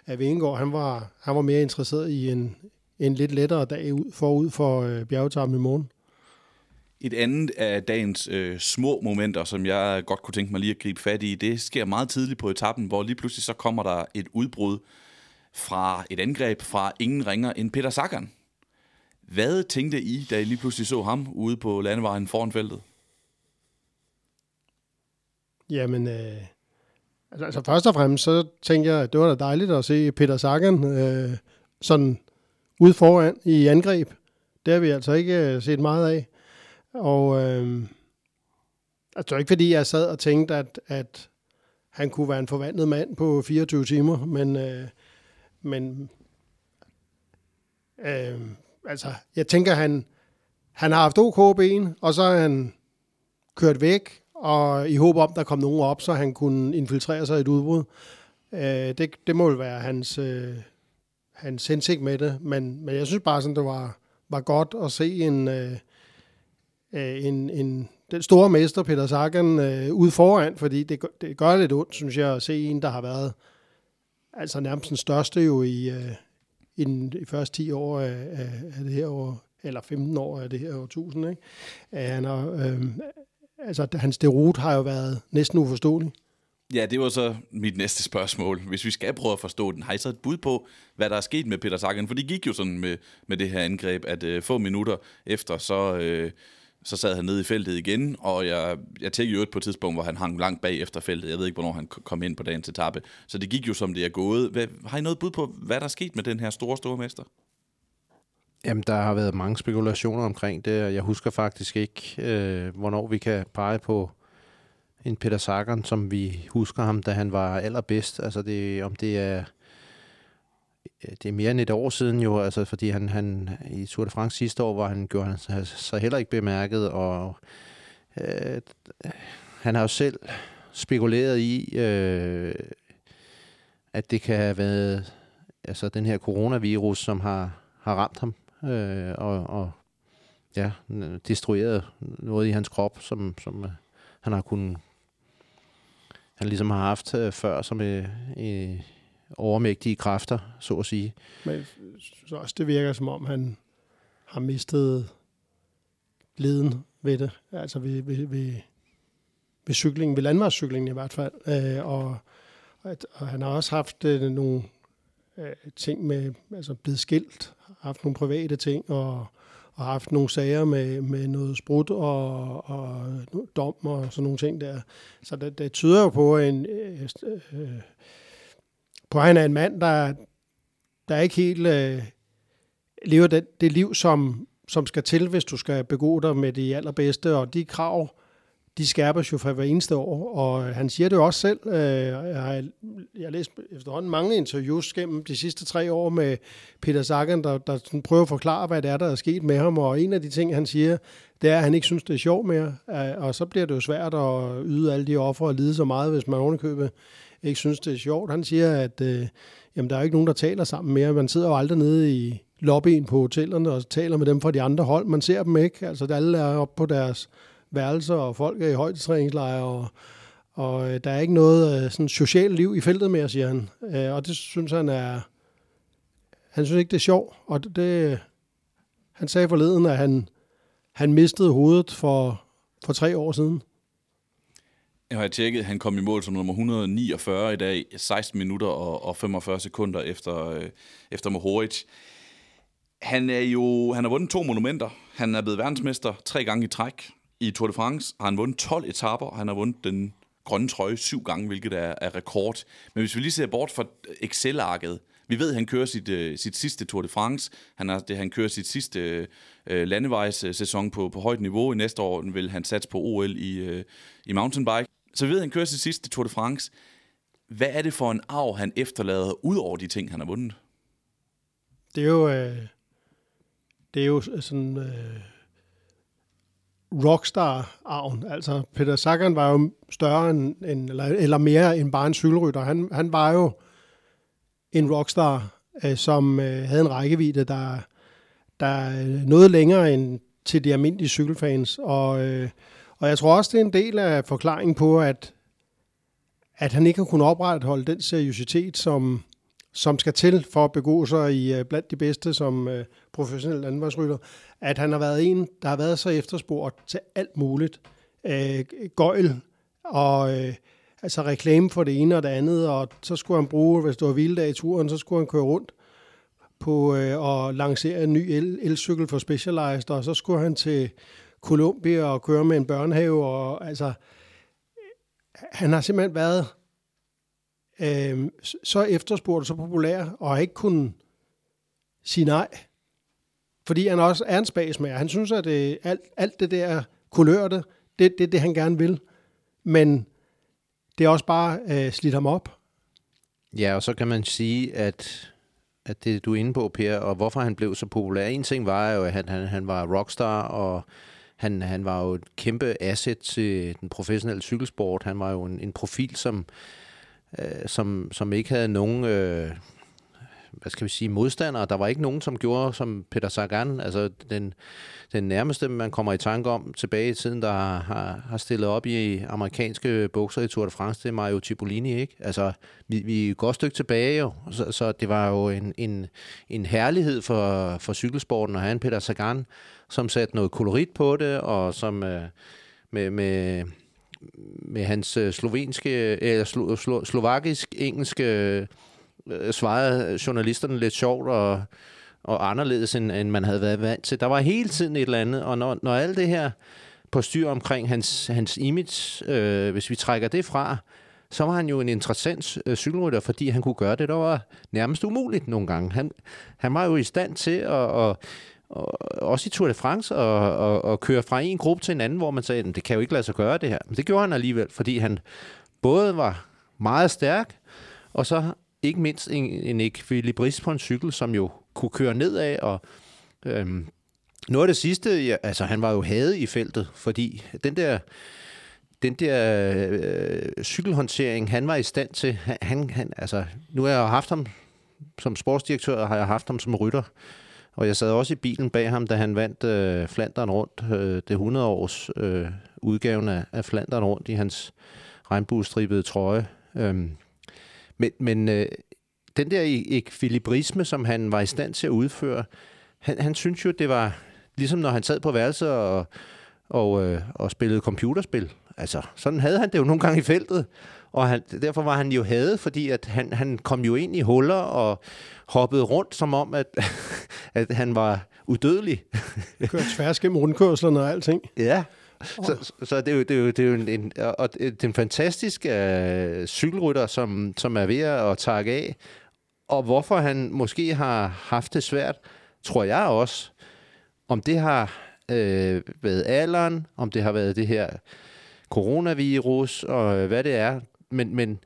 at Vingegaard, han var, han var mere interesseret i en, en lidt lettere dag ud, forud for øh, bjergetappen i morgen. Et andet af dagens øh, små momenter, som jeg godt kunne tænke mig lige at gribe fat i, det sker meget tidligt på etappen, hvor lige pludselig så kommer der et udbrud fra et angreb fra ingen ringer end Peter Sagan. Hvad tænkte I, da I lige pludselig så ham ude på landevejen foran feltet? Jamen, øh, altså, altså først og fremmest, så tænkte jeg, at det var da dejligt at se Peter Sagan øh, sådan ude foran i angreb. Det har vi altså ikke øh, set meget af. Og, øh, Altså, ikke fordi, jeg sad og tænkte, at, at han kunne være en forvandlet mand på 24 timer, men, øh, men øh, altså, jeg tænker, han, han har haft OK ben, og så har han kørt væk, og i håb om, der kom nogen op, så han kunne infiltrere sig i et udbrud. Øh, det, det må jo være hans, øh, hans hensigt med det, men, men jeg synes bare, sådan, det var, var godt at se en, øh, øh en, en, den store mester, Peter Sagan, øh, ude foran, fordi det, det gør lidt ondt, synes jeg, at se en, der har været altså nærmest den største jo i, øh, i, den, i første 10 år af, af, af det her år, eller 15 år af det her årtusind. Ikke? Han har, øh, altså, hans derute har jo været næsten uforståelig. Ja, det var så mit næste spørgsmål. Hvis vi skal prøve at forstå den, har I så et bud på, hvad der er sket med Peter Sagan? For det gik jo sådan med, med det her angreb, at øh, få minutter efter, så, øh, så sad han nede i feltet igen, og jeg, jeg tænkte jo på et tidspunkt, hvor han hang langt bag efter feltet. Jeg ved ikke, hvornår han kom ind på dagens etape. Så det gik jo, som det er gået. Hvad, har I noget bud på, hvad der er sket med den her store, store mester? Jamen, der har været mange spekulationer omkring det, jeg husker faktisk ikke, øh, hvornår vi kan pege på en Peter Sagan, som vi husker ham, da han var allerbedst. Altså, det, om det er Øh, det er mere end et år siden jo, altså fordi han, han i Tour de France sidste år, hvor han gjorde han så heller ikke bemærket, og øh, han har jo selv spekuleret i, øh, at det kan have været altså den her coronavirus, som har, har ramt ham, øh, og, og ja, destrueret noget i hans krop, som, som øh, han har kunnet han ligesom har haft øh, før som øh, øh, overmægtige kræfter, så at sige. Men så også det virker som om, han har mistet leden ved det, altså ved, ved, ved, ved cyklingen, ved landvejscyklingen i hvert fald. Øh, og, og han har også haft øh, nogle øh, ting med, altså blevet skilt, haft nogle private ting, og, og haft nogle sager med, med noget sprut og, og dom og sådan nogle ting der. Så det, det tyder jo på en... Øh, øh, på, han er en mand, der, der ikke helt øh, lever det, det liv, som, som skal til, hvis du skal begå dig med de allerbedste, og de krav, de skærpes jo for hver eneste år, og han siger det jo også selv. Øh, jeg har, jeg har læst efterhånden mange interviews gennem de sidste tre år med Peter Sagan, der, der sådan prøver at forklare, hvad det er, der er sket med ham, og en af de ting, han siger, det er, at han ikke synes, det er sjovt mere, øh, og så bliver det jo svært at yde alle de offer og lide så meget, hvis man ovenikøbet ikke synes, det er sjovt. Han siger, at øh, jamen, der er ikke nogen, der taler sammen mere. Man sidder jo aldrig nede i lobbyen på hotellerne og taler med dem fra de andre hold. Man ser dem ikke. Altså, alle er oppe på deres værelser, og folk er i højdetræningslejre, og, og øh, der er ikke noget øh, sådan socialt liv i feltet mere, siger han. Øh, og det synes han er... Han synes ikke, det er sjovt, og det, det han sagde forleden, at han, han mistede hovedet for, for tre år siden. Jeg har tjekket, han kom i mål som nummer 149 i dag, 16 minutter og, og 45 sekunder efter, øh, efter Mohoric. Han er jo, han har vundet to monumenter. Han er blevet verdensmester tre gange i træk. I Tour de France har han vundet 12 etaper. Han har vundet den grønne trøje syv gange, hvilket er, er rekord. Men hvis vi lige ser bort fra Excel-arket, vi ved, at han kører sit, øh, sit sidste Tour de France. Han, er, det, han kører sit sidste øh, landevejssæson på, på højt niveau. I næste år vil han satse på OL i, øh, i mountainbike. Så vi ved, at han kører sit sidste Tour de France. Hvad er det for en arv, han efterlader, ud over de ting, han har vundet? Det er jo, øh, det er jo sådan øh, rockstar-arven. Altså, Peter Sagan var jo større end, end eller, eller mere end bare en cykelrytter. Han, han var jo en rockstar, øh, som øh, havde en rækkevidde, der, der nåede længere end til de almindelige cykelfans. Og øh, og jeg tror også, det er en del af forklaringen på, at, at han ikke har kunnet opretholde den seriøsitet, som, som skal til for at begå sig i øh, blandt de bedste som øh, professionel landvejsrytter, at han har været en, der har været så efterspurgt til alt muligt. Uh, gøjl og altså reklame for det ene og det andet, og så skulle han bruge, hvis det var hviledag i turen, så skulle han køre rundt på øh, og lancere en ny el- elcykel for Specialized, og så skulle han til Colombia og køre med en børnehave. Og, altså, han har simpelthen været øh, så efterspurgt og så populær, og har ikke kunnet sige nej. Fordi han også er en spasmager. Han synes, at det, alt, alt det der kulørte, Det, det det, han gerne vil. Men det er også bare øh, slidt ham op. Ja, og så kan man sige, at, at det du er inde på, Per, og hvorfor han blev så populær. En ting var jo, at han, han, han var rockstar, og han, han var jo et kæmpe asset til den professionelle cykelsport. Han var jo en, en profil, som, øh, som, som ikke havde nogen... Øh, hvad skal vi sige, modstandere. Der var ikke nogen, som gjorde som Peter Sagan. Altså den, den nærmeste, man kommer i tanke om tilbage i tiden, der har, har stillet op i amerikanske bukser i Tour de France, det er Mario Cipollini, ikke? Altså, vi, vi er et godt stykke tilbage jo, så, så det var jo en, en, en herlighed for, for cykelsporten at have en Peter Sagan, som satte noget kolorit på det, og som øh, med, med, med hans øh, slovenske, eller slo, slo, slovakisk-engelske øh, svarede journalisterne lidt sjovt og, og anderledes, end, end man havde været vant til. Der var hele tiden et eller andet, og når, når alt det her på styr omkring hans, hans image, øh, hvis vi trækker det fra, så var han jo en interessant øh, cykelrytter, fordi han kunne gøre det, der var nærmest umuligt nogle gange. Han, han var jo i stand til at, at og også i Tour de France, og, og, og køre fra en gruppe til en anden, hvor man sagde, det kan jo ikke lade sig gøre det her. Men det gjorde han alligevel, fordi han både var meget stærk, og så ikke mindst en, en ekvilibrist på en cykel, som jo kunne køre nedad, og øhm, noget af det sidste, ja, altså han var jo hadet i feltet, fordi den der, den der øh, cykelhåndtering, han var i stand til, han, han, altså, nu har jeg haft ham som sportsdirektør, og har jeg haft ham som rytter, og jeg sad også i bilen bag ham, da han vandt øh, Flanderen rundt, øh, det 100 års øh, udgaven af, af Flanderen rundt i hans regnbuestribede trøje. Øhm, men, men øh, den der e-, ekvilibrisme, som han var i stand til at udføre, han, han synes jo, det var ligesom når han sad på værelset og, og, øh, og spillede computerspil. Altså, sådan havde han det jo nogle gange i feltet. Og han, derfor var han jo hadet, fordi at han, han kom jo ind i huller og hoppede rundt, som om, at, at han var udødelig. Kørte tværs gennem rundkørslerne og alting. Ja, så, så det er jo, det er jo, det er jo en, en, og det er en fantastisk uh, cykelrytter, som, som er ved at takke af. Og hvorfor han måske har haft det svært, tror jeg også. Om det har øh, været alderen, om det har været det her coronavirus, og øh, hvad det er. Men, men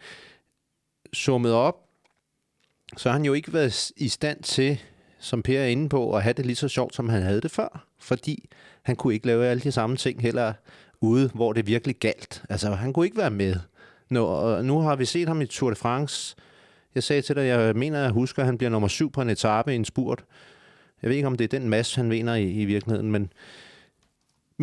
summet op, så har han jo ikke været i stand til, som Per er inde på, at have det lige så sjovt, som han havde det før. Fordi han kunne ikke lave alle de samme ting heller ude, hvor det virkelig galt. Altså, han kunne ikke være med. Nå, og nu har vi set ham i Tour de France. Jeg sagde til dig, jeg mener, at jeg husker, at han bliver nummer syv på en etape i en spurt. Jeg ved ikke, om det er den masse, han vinder i, i virkeligheden, men,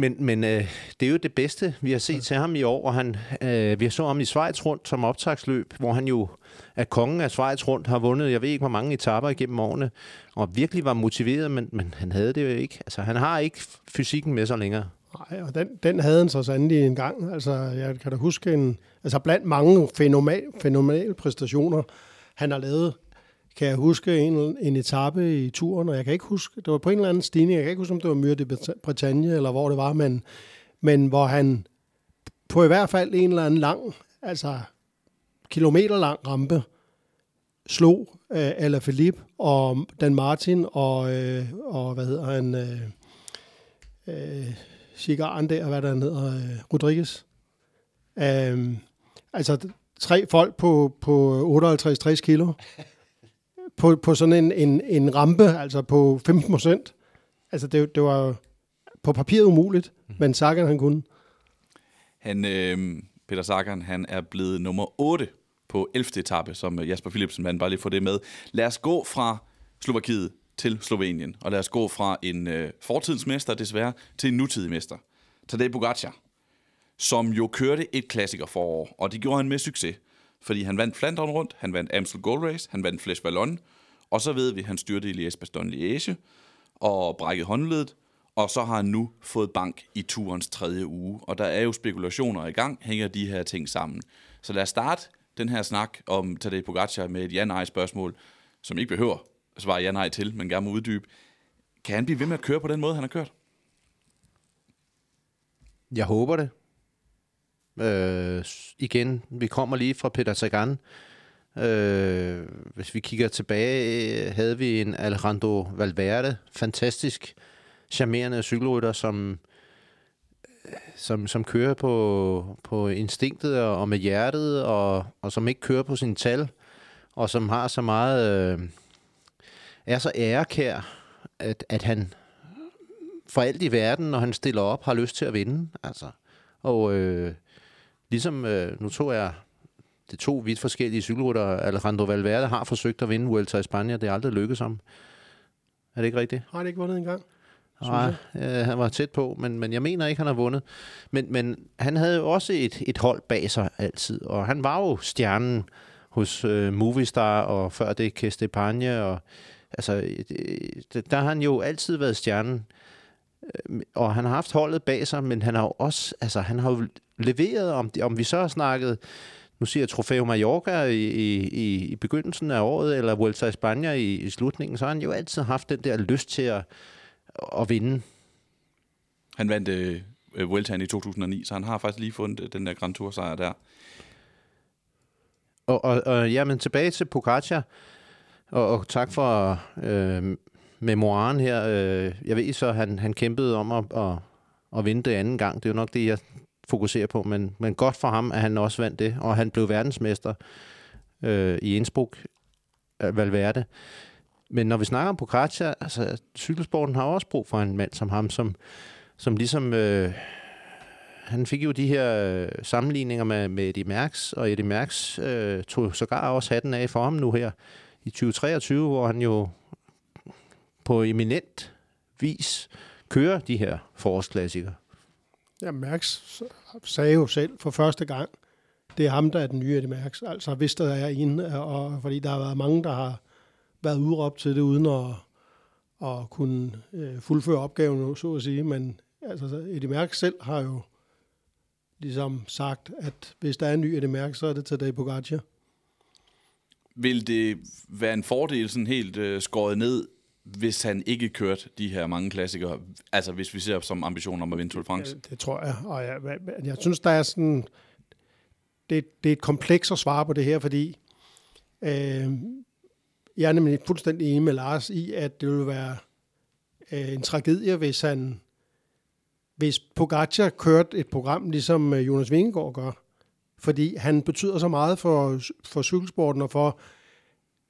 men, men øh, det er jo det bedste, vi har set til ham i år, og han, øh, vi har så ham i Schweiz rundt som optagsløb, hvor han jo er kongen af Schweiz rundt, har vundet, jeg ved ikke, hvor mange etaper igennem årene, og virkelig var motiveret, men, men han havde det jo ikke. Altså, han har ikke fysikken med sig længere. Nej, og den, den havde han så sandelig en gang. Altså, jeg kan da huske en, altså blandt mange fænomenal, fænomenale præstationer, han har lavet, kan jeg huske en, en etape i turen, og jeg kan ikke huske, det var på en eller anden stigning, jeg kan ikke huske, om det var Myre de Bretagne, eller hvor det var, men, men hvor han på i hvert fald en eller anden lang, altså kilometer lang rampe, slog øh, Alaphilippe og Dan Martin og, øh, og hvad hedder han, øh, øh, cigaren der, hvad der hedder, øh, Rodriguez. Øh, altså tre folk på, på 58-60 kilo på, på sådan en, en, en rampe, altså på 15 procent. Altså det, det var på papiret umuligt, mm. men Sagan han kunne. Han, øh, Peter Sagan, han er blevet nummer 8 på 11. etape, som Jasper Philipsen vandt, bare lige få det med. Lad os gå fra Slovakiet til Slovenien, og lad os gå fra en øh, fortidsmester desværre til en nutidig mester. Tadej Pogacar, som jo kørte et klassiker forår, og det gjorde han med succes, fordi han vandt Flandern rundt, han vandt Amstel Gold Race, han vandt Flesh Ballon, og så ved vi, at han styrte i Liège Bastogne Liège og brækkede håndledet, og så har han nu fået bank i turens tredje uge, og der er jo spekulationer i gang, hænger de her ting sammen. Så lad os starte den her snak om Tadej Pogacar med et ja-nej-spørgsmål, som ikke behøver at svare ja-nej til, men gerne må uddybe. Kan han blive ved med at køre på den måde, han har kørt? Jeg håber det. Øh, igen, vi kommer lige fra Peter Sagan. Øh, hvis vi kigger tilbage, øh, havde vi en Alejandro Valverde, fantastisk charmerende cykelrytter, som øh, som, som kører på, på instinktet og, og med hjertet, og, og som ikke kører på sin tal, og som har så meget, øh, er så ærekær, at, at han for alt i verden, når han stiller op, har lyst til at vinde. Altså. Og øh, ligesom, øh, nu tror jeg, det to vidt forskellige cykelrytter, Alejandro Valverde har forsøgt at vinde Vuelta i Spanien, det er aldrig lykkedes ham. Er det ikke rigtigt? Har han ikke vundet engang? Nej, øh, han var tæt på, men, men jeg mener ikke, han har vundet. Men, men han havde jo også et, et hold bag sig altid, og han var jo stjernen hos øh, Movistar, og før det Kestepagne, og altså, det, der har han jo altid været stjernen. Øh, og han har haft holdet bag sig, men han har jo også, altså han har jo leveret, om, om vi så har snakket, nu siger jeg Trofeo Mallorca i, i, i begyndelsen af året, eller Vuelta i Spanien i, i slutningen, så har han jo altid haft den der lyst til at, at vinde. Han vandt øh, Vueltaen i 2009, så han har faktisk lige fundet den der Grand Tour sejr der. Og, og, og ja, men tilbage til Pogacar, og, og tak for øh, memoiren her. Øh, jeg ved så, han, han kæmpede om at, at, at vinde det anden gang. Det er jo nok det, jeg fokuserer på, men, men godt for ham, at han også vandt det, og han blev verdensmester øh, i Innsbruck, Valverde. Men når vi snakker om Pogacar, altså cykelsporten har også brug for en mand som ham, som, som ligesom... Øh, han fik jo de her øh, sammenligninger med, med Eddie Merckx, og Eddie Merckx øh, tog sågar også hatten af for ham nu her i 2023, hvor han jo på eminent vis kører de her forårsklassikere. Ja, Merckx sagde jo selv for første gang, det er ham, der er den nye Eddie Merckx. Altså hvis der er en, og fordi der har været mange, der har været udråbt til det, uden at, at kunne øh, fuldføre opgaven, så at sige. Men altså, Eddie Merckx selv har jo ligesom sagt, at hvis der er en ny Eddie Merckx, så er det Tadej Pogacar. Vil det være en fordel sådan helt øh, skåret ned, hvis han ikke kørte de her mange klassikere? Altså hvis vi ser som ambition om at vinde Tour de France? Det, det tror jeg. Og jeg, jeg synes, der er sådan... Det, det er et kompleks at svare på det her, fordi øh, jeg er nemlig fuldstændig enig med Lars i, at det ville være øh, en tragedie, hvis han hvis Pogacar kørte et program, ligesom øh, Jonas Vingegaard gør. Fordi han betyder så meget for, for cykelsporten og for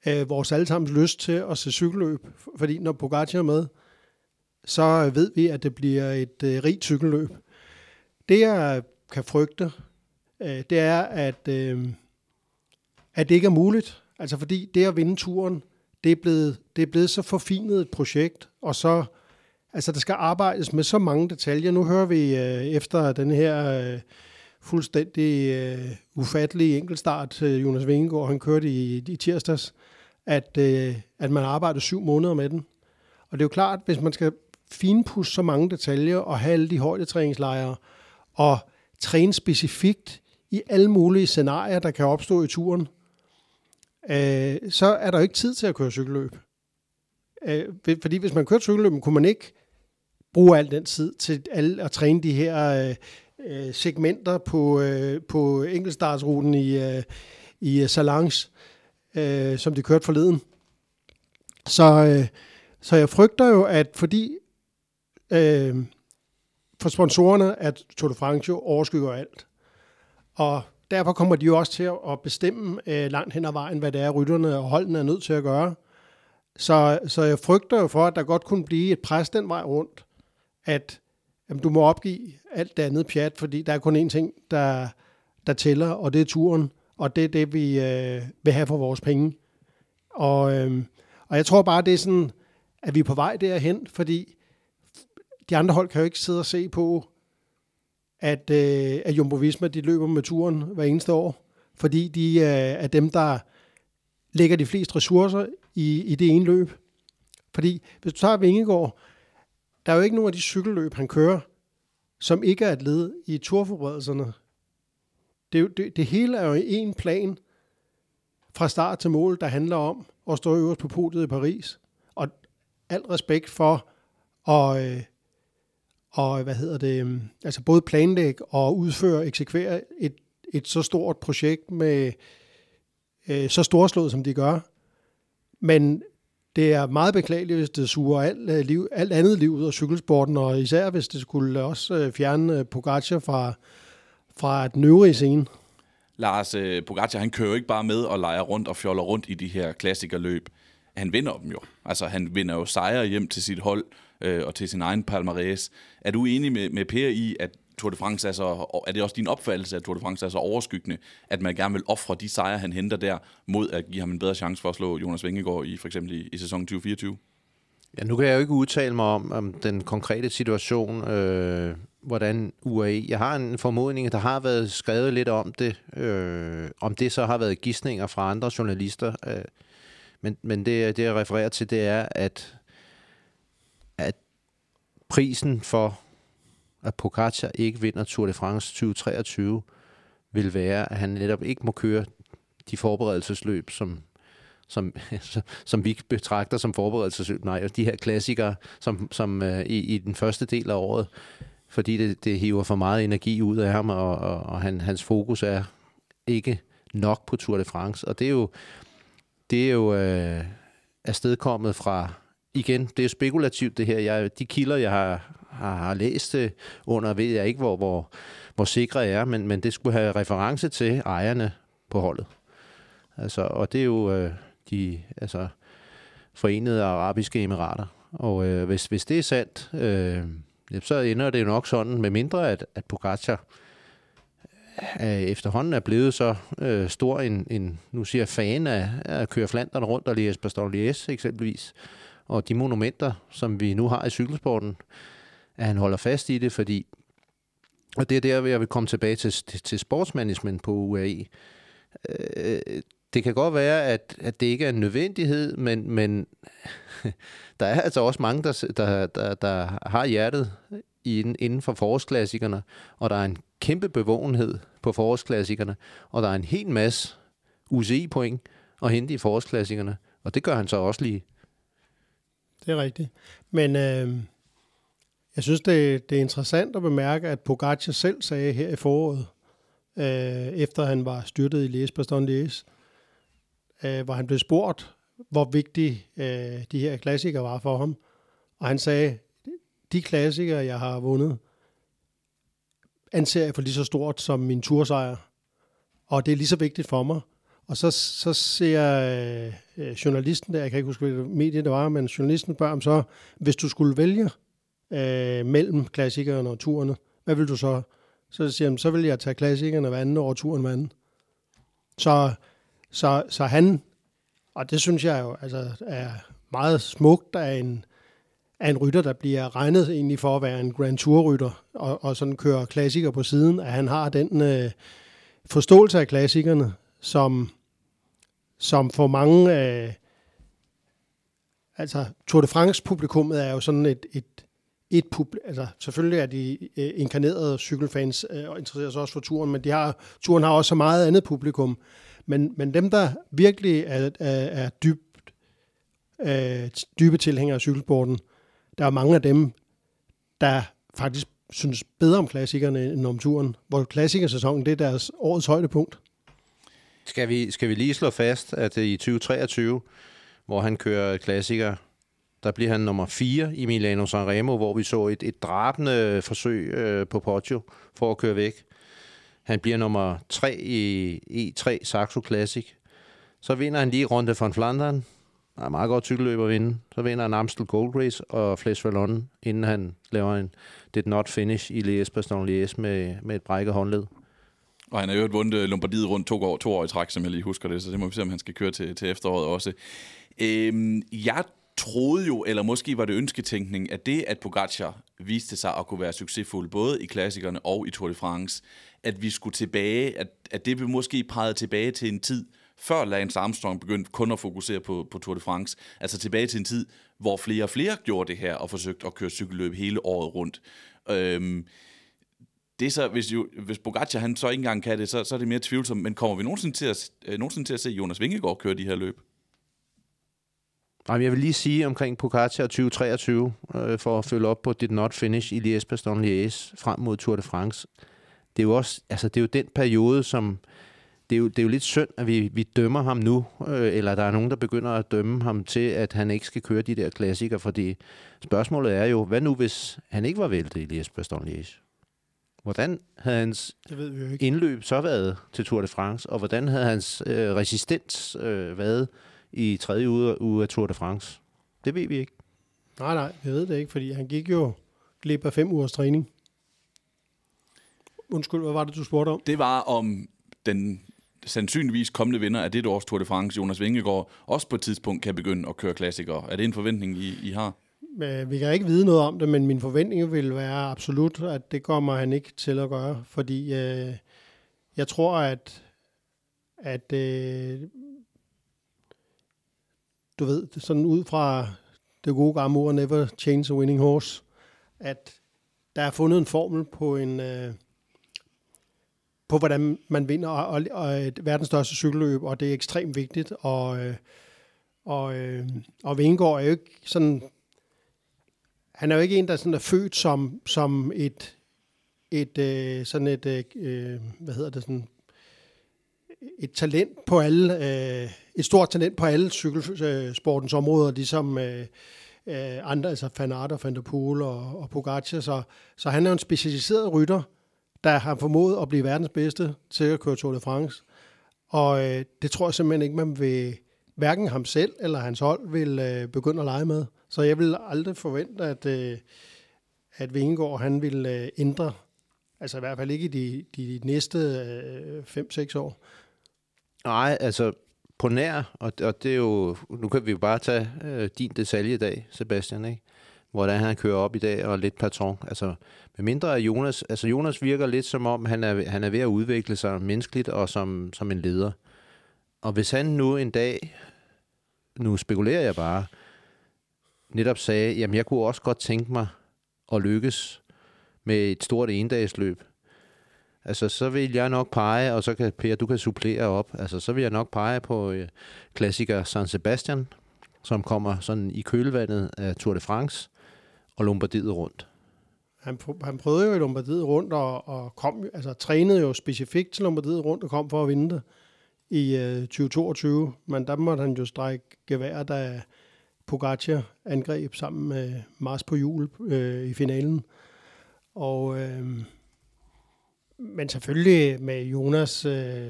øh, vores allesammens lyst til at se cykelløb. Fordi når Pogacar er med, så ved vi, at det bliver et øh, rigt cykelløb. Det jeg kan frygte, øh, det er, at, øh, at det ikke er muligt. Altså fordi det at vinde turen, det er blevet, det er blevet så forfinet et projekt, og så, altså der skal arbejdes med så mange detaljer. Nu hører vi øh, efter den her øh, fuldstændig øh, ufattelige enkeltstart, øh, Jonas Vingegaard, han kørte i, i tirsdags, at, øh, at man arbejder syv måneder med den. Og det er jo klart, hvis man skal finpudse så mange detaljer og have alle de højdetræningslejre og træne specifikt i alle mulige scenarier, der kan opstå i turen, øh, så er der jo ikke tid til at køre cykelløb. Øh, fordi hvis man kører cykelløb, kunne man ikke bruge al den tid til alle at træne de her øh, øh segmenter på, øh, på enkeltstartsruten i, øh, i Salange, øh, som de kørte forleden. Så, øh, så jeg frygter jo, at fordi øh, for sponsorerne, at Tour de France jo overskygger alt. Og derfor kommer de jo også til at bestemme øh, langt hen ad vejen, hvad det er, rytterne og holdene er nødt til at gøre. Så, så jeg frygter jo for, at der godt kunne blive et pres den vej rundt, at jamen, du må opgive alt det andet pjat, fordi der er kun én ting, der, der tæller, og det er turen, og det er det, vi øh, vil have for vores penge. Og, øh, og jeg tror bare, det er sådan, at vi er på vej derhen, fordi de andre hold kan jo ikke sidde og se på, at, øh, at Jumbo Visma de løber med turen hver eneste år, fordi de øh, er dem, der lægger de fleste ressourcer i, i det ene løb. Fordi hvis du tager Vingegaard, der er jo ikke nogen af de cykelløb, han kører, som ikke er et led i turforberedelserne. Det, det, det hele er jo en plan fra start til mål, der handler om at stå øverst på podiet i Paris. Og alt respekt for at, øh, og hvad hedder det, øhm, altså både planlægge og udføre, eksekvere et, et så stort projekt med øh, så storslået, som de gør. Men det er meget beklageligt, hvis det suger alt, øh, liv, alt andet liv ud af cykelsporten, og især hvis det skulle også øh, fjerne øh, Pogacar fra, fra den øvrige scene. Lars øh, Pogacar, han kører jo ikke bare med og leger rundt og fjoller rundt i de her klassikerløb. Han vinder dem jo. Altså, han vinder jo sejre hjem til sit hold øh, og til sin egen palmarès. Er du enig med, med Per i, at Tour de France er så, er det også din opfattelse, at Tour de France er så overskyggende, at man gerne vil ofre de sejre, han henter der, mod at give ham en bedre chance for at slå Jonas Vingegaard i for eksempel i, i sæsonen 2024? Ja, nu kan jeg jo ikke udtale mig om, om den konkrete situation, øh, hvordan UAE... Jeg har en formodning, at der har været skrevet lidt om det, øh, om det så har været gissninger fra andre journalister. Øh, men men det, det, jeg refererer til, det er, at, at prisen for, at Pogacar ikke vinder Tour de France 2023, vil være, at han netop ikke må køre de forberedelsesløb, som, som, som vi betragter som forberedelsesløb. Nej, de her klassikere, som, som øh, i, i den første del af året, fordi det, det hiver for meget energi ud af ham, og, og, og han, hans fokus er ikke nok på Tour de France. Og det er jo, det er jo øh, afstedkommet fra, igen, det er spekulativt det her. Jeg, de kilder, jeg har, har, har læst det under, ved jeg ikke, hvor, hvor, hvor sikre jeg er, men, men det skulle have reference til ejerne på holdet. Altså, og det er jo øh, de altså, forenede arabiske emirater. Og øh, hvis, hvis det er sandt, øh, så ender det jo nok sådan, med mindre at, at Pogacar øh, efterhånden er blevet så øh, stor en, en, nu siger fan af, af at køre flanderne rundt og Lies Bastogne Lies eksempelvis, og de monumenter, som vi nu har i cykelsporten, at han holder fast i det, fordi, og det er der, jeg vil komme tilbage til, til, til sportsmanagement på UAE. Øh, det kan godt være, at, at det ikke er en nødvendighed, men, men der er altså også mange, der, der, der, der har hjertet inden for forårsklassikerne, og der er en kæmpe bevågenhed på forårsklassikerne, og der er en hel masse UCI-point at hente i forårsklassikerne, og det gør han så også lige. Det er rigtigt. Men øh, jeg synes, det, det er interessant at bemærke, at Pogacar selv sagde her i foråret, øh, efter han var styrtet i Lies Bastogne øh, hvor han blev spurgt, hvor vigtige øh, de her klassikere var for ham. Og han sagde, de klassikere, jeg har vundet, anser jeg for lige så stort som min tursejr. Og det er lige så vigtigt for mig. Og så, så ser øh, journalisten der, jeg kan ikke huske, hvilket medie det var, men journalisten spørger ham så, hvis du skulle vælge øh, mellem klassikerne og turene, hvad vil du så? Så siger han, så vil jeg tage klassikerne hver anden og turen hver anden. Så, så, så han, og det synes jeg jo altså, er meget smukt af en, af en rytter, der bliver regnet egentlig for at være en Grand Tour-rytter, og, og sådan kører klassiker på siden, at han har den øh, forståelse af klassikerne, som, som for mange... Øh, altså, Tour de France-publikummet er jo sådan et, et, et publikum, altså selvfølgelig er de øh, inkarnerede cykelfans øh, og interesserer sig også for turen, men de har, turen har også så meget andet publikum. Men, men dem, der virkelig er, er, er dybt, øh, dybe tilhængere af cykelsporten, der er mange af dem, der faktisk synes bedre om klassikerne end om turen, hvor klassikersæsonen det er deres årets højdepunkt. Skal vi, skal vi lige slå fast, at øh, i 2023, hvor han kører klassiker, der bliver han nummer 4 i Milano Sanremo, hvor vi så et, et drabende forsøg øh, på Poggio for at køre væk. Han bliver nummer 3 i E3 Saxo Classic. Så vinder han lige Ronde von Flandern. Der er meget godt cykelløb at vinde. Så vinder han Amstel Gold Race og Flesh Vallon, inden han laver en did not finish i Lies Bastogne Lies med, med et brækket håndled. Og han har jo vundet Lombardiet rundt to år, to år i træk, som jeg lige husker det, så det må vi se, om han skal køre til, til efteråret også. Øhm, jeg troede jo, eller måske var det ønsketænkning, at det, at Pogacar viste sig at kunne være succesfuld, både i klassikerne og i Tour de France, at vi skulle tilbage, at, at det blev måske peget tilbage til en tid, før Lance Armstrong begyndte kun at fokusere på, på Tour de France. Altså tilbage til en tid, hvor flere og flere gjorde det her og forsøgte at køre cykelløb hele året rundt. Øhm, det er så, hvis, jo, hvis Pogacar han så ikke engang kan det, så, så er det mere tvivlsomt. Men kommer vi nogensinde til at, øh, nogensinde til at se Jonas Vingegaard køre de her løb? Jeg vil lige sige omkring Pogacar 2023, øh, for at følge op på Did Not Finish i Lies Bastogne Lies frem mod Tour de France. Det er jo også, altså det er jo den periode, som det, er jo, det er jo lidt synd, at vi, vi dømmer ham nu, øh, eller der er nogen, der begynder at dømme ham til, at han ikke skal køre de der klassikere, fordi spørgsmålet er jo, hvad nu hvis han ikke var væltet i Liège-Bastogne-Liège? Hvordan havde hans Det ved vi jo ikke. indløb så været til Tour de France, og hvordan havde hans øh, resistens øh, været i tredje uge, uge af Tour de France? Det ved vi ikke. Nej, nej, vi ved det ikke, fordi han gik jo glip af fem ugers træning. Undskyld, hvad var det, du spurgte om? Det var om den sandsynligvis kommende vinder af det års Tour de France, Jonas Vingegaard, også på et tidspunkt kan begynde at køre klassikere. Er det en forventning, I, I har? Vi kan ikke vide noget om det, men min forventning vil være absolut, at det kommer han ikke til at gøre, fordi øh, jeg tror, at, at øh, du ved, sådan ud fra det gode gamle ord, never change a winning horse, at der er fundet en formel på en øh, på hvordan man vinder og, og, og verdens største cykelløb, og det er ekstremt vigtigt, og øh, og, øh, og Vingegaard er jo ikke sådan han er jo ikke en, der sådan er født som, som et, et øh, sådan et, hvad hedder det, sådan et talent på alle, øh, et stort talent på alle cykelsportens områder, ligesom øh, øh, andre, altså Fanart og Van der Poel og, og Pogacar, så, så han er en specialiseret rytter, der har formået at blive verdens bedste til at køre Tour de France. Og øh, det tror jeg simpelthen ikke, man vil, hverken ham selv eller hans hold vil øh, begynde at lege med. Så jeg vil aldrig forvente, at, øh, at Vingegaard han vil øh, ændre, altså i hvert fald ikke i de, de næste øh, 5-6 år. Nej, altså på nær, og, og det er jo, nu kan vi jo bare tage øh, din detalje i dag, Sebastian, ikke? hvordan han kører op i dag, og lidt patron. Altså, med mindre at Jonas, altså Jonas virker lidt som om, han er, han er ved at udvikle sig menneskeligt og som, som en leder. Og hvis han nu en dag, nu spekulerer jeg bare, netop sagde, jamen jeg kunne også godt tænke mig at lykkes med et stort endagsløb. Altså, så vil jeg nok pege, og så kan Per, du kan supplere op, altså, så vil jeg nok pege på øh, klassiker San Sebastian, som kommer sådan i kølvandet af Tour de France og Lombardiet rundt. Han, han prøvede jo i Lombardiet rundt og, og kom, altså trænede jo specifikt til Lombardiet rundt og kom for at vinde det i øh, 2022, men der måtte han jo strække gevær, da Pogacar angreb sammen med Mars på jul øh, i finalen. Og, øh, men selvfølgelig med Jonas, øh,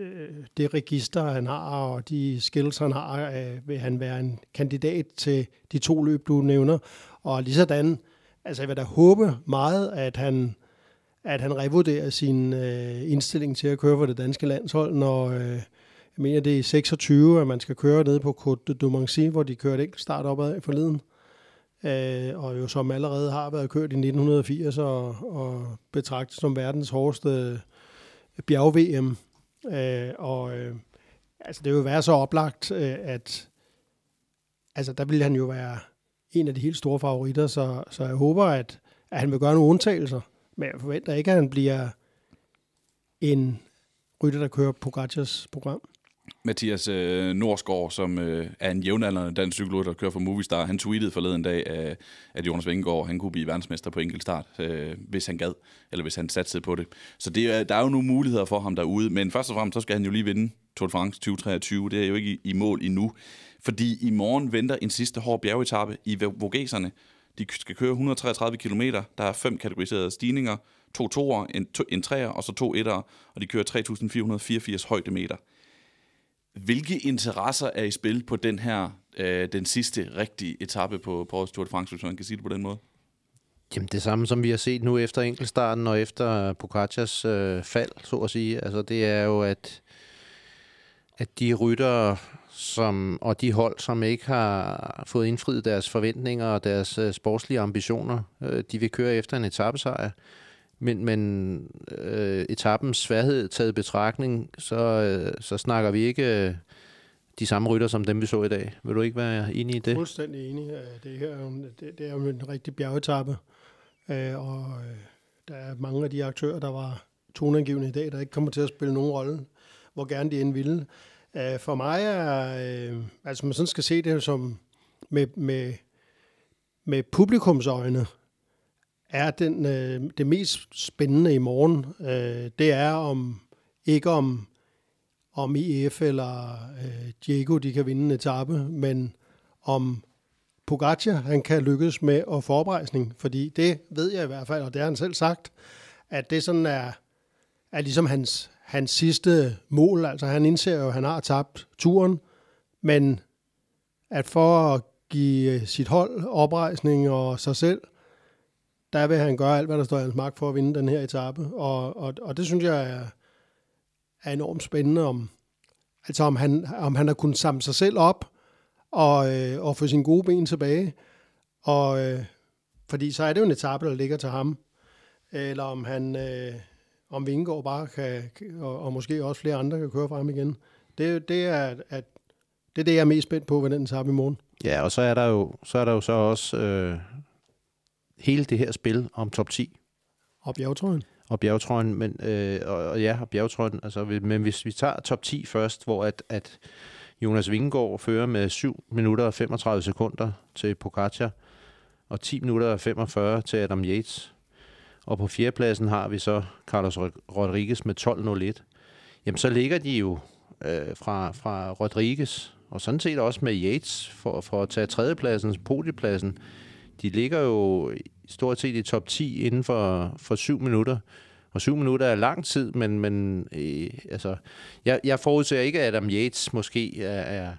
øh, det register, han har, og de skills, han har, øh, vil han være en kandidat til de to løb, du nævner. Og lige sådan, altså jeg vil da håbe meget, at han, at han revurderer sin øh, indstilling til at køre for det danske landshold, når, øh, jeg mener, det er 26, at man skal køre ned på Côte de Domancy, hvor de kørte enkelt start opad forleden. Øh, Øh, og jo som allerede har været kørt i 1980 og, og betragtet som verdens hårdeste øh, bjerg-VM. Øh, og øh, altså det vil være så oplagt, øh, at altså der ville han jo være en af de helt store favoritter, så, så jeg håber, at, at han vil gøre nogle undtagelser. Men jeg forventer ikke, at han bliver en rytter, der kører Pogacars program. Mathias øh, Norsgaard, som øh, er en jævnaldrende dansk cykelrytter, der kører for Movistar, han tweetede forleden dag, øh, at Jonas Vingegaard han kunne blive verdensmester på enkeltstart, øh, hvis han gad, eller hvis han satsede på det. Så det, der er jo nogle muligheder for ham derude, men først og fremmest så skal han jo lige vinde Tour de France 2023. Det er jo ikke i, i mål endnu, fordi i morgen venter en sidste hård bjergetappe i Vogeserne. De skal køre 133 km, der er fem kategoriserede stigninger, to toer, en, to, en treer og så to etter, og de kører 3.484 højdemeter. Hvilke interesser er i spil på den her, øh, den sidste rigtige etape på, på Tour de France, hvis man kan sige det på den måde? Jamen det samme, som vi har set nu efter enkeltstarten og efter Pogacars øh, fald, så at sige. Altså det er jo, at, at de rytter som, og de hold, som ikke har fået indfriet deres forventninger og deres øh, sportslige ambitioner, øh, de vil køre efter en etappesejr. Men, men øh, etappens sværhed taget i betragtning, så, øh, så snakker vi ikke øh, de samme rytter som dem, vi så i dag. Vil du ikke være enig i det? Fuldstændig enig. Øh, det, her er det, det er jo en rigtig bjergetappe. Øh, og øh, der er mange af de aktører, der var toneangivende i dag, der ikke kommer til at spille nogen rolle, hvor gerne de end ville. Øh, for mig er, øh, altså man sådan skal se det som med, med, med publikumsøjne, er den, øh, det mest spændende i morgen. Øh, det er om ikke om om EF eller øh, Diego de kan vinde en etape, men om Pogacar han kan lykkes med at få oprejsning, fordi det ved jeg i hvert fald, og det har han selv sagt, at det sådan er, er ligesom hans, hans sidste mål. Altså han indser jo, at han har tabt turen, men at for at give sit hold oprejsning og sig selv, der vil han gøre alt, hvad der står i hans magt for at vinde den her etape. Og, og, og det synes jeg er, er enormt spændende, om, altså om han, om han har kunnet samle sig selv op og, øh, og få sine gode ben tilbage. Og, øh, fordi så er det jo en etape, der ligger til ham. Eller om han, øh, om Vingegaard bare kan, og, og måske også flere andre kan køre frem igen. Det, det, er, at, det er det, jeg er mest spændt på ved den etape i morgen. Ja, og så er der jo så, er der jo så også øh, hele det her spil om top 10. Og bjergtrøjen. Og bjergtrøjen, men, øh, og, og ja, og bjergtrøjen, altså, men hvis vi tager top 10 først, hvor at, at Jonas Vingegaard fører med 7 minutter og 35 sekunder til Pogacar, og 10 minutter og 45 til Adam Yates. Og på fjerdepladsen har vi så Carlos Rodriguez med 12.01. Jamen, så ligger de jo øh, fra, fra Rodriguez, og sådan set også med Yates, for, for at tage tredjepladsen, podiepladsen. De ligger jo stort set i top 10 inden for, for 7 minutter. Og syv minutter er lang tid, men, men øh, altså, jeg, jeg forudser ikke, at Adam Yates måske er, er,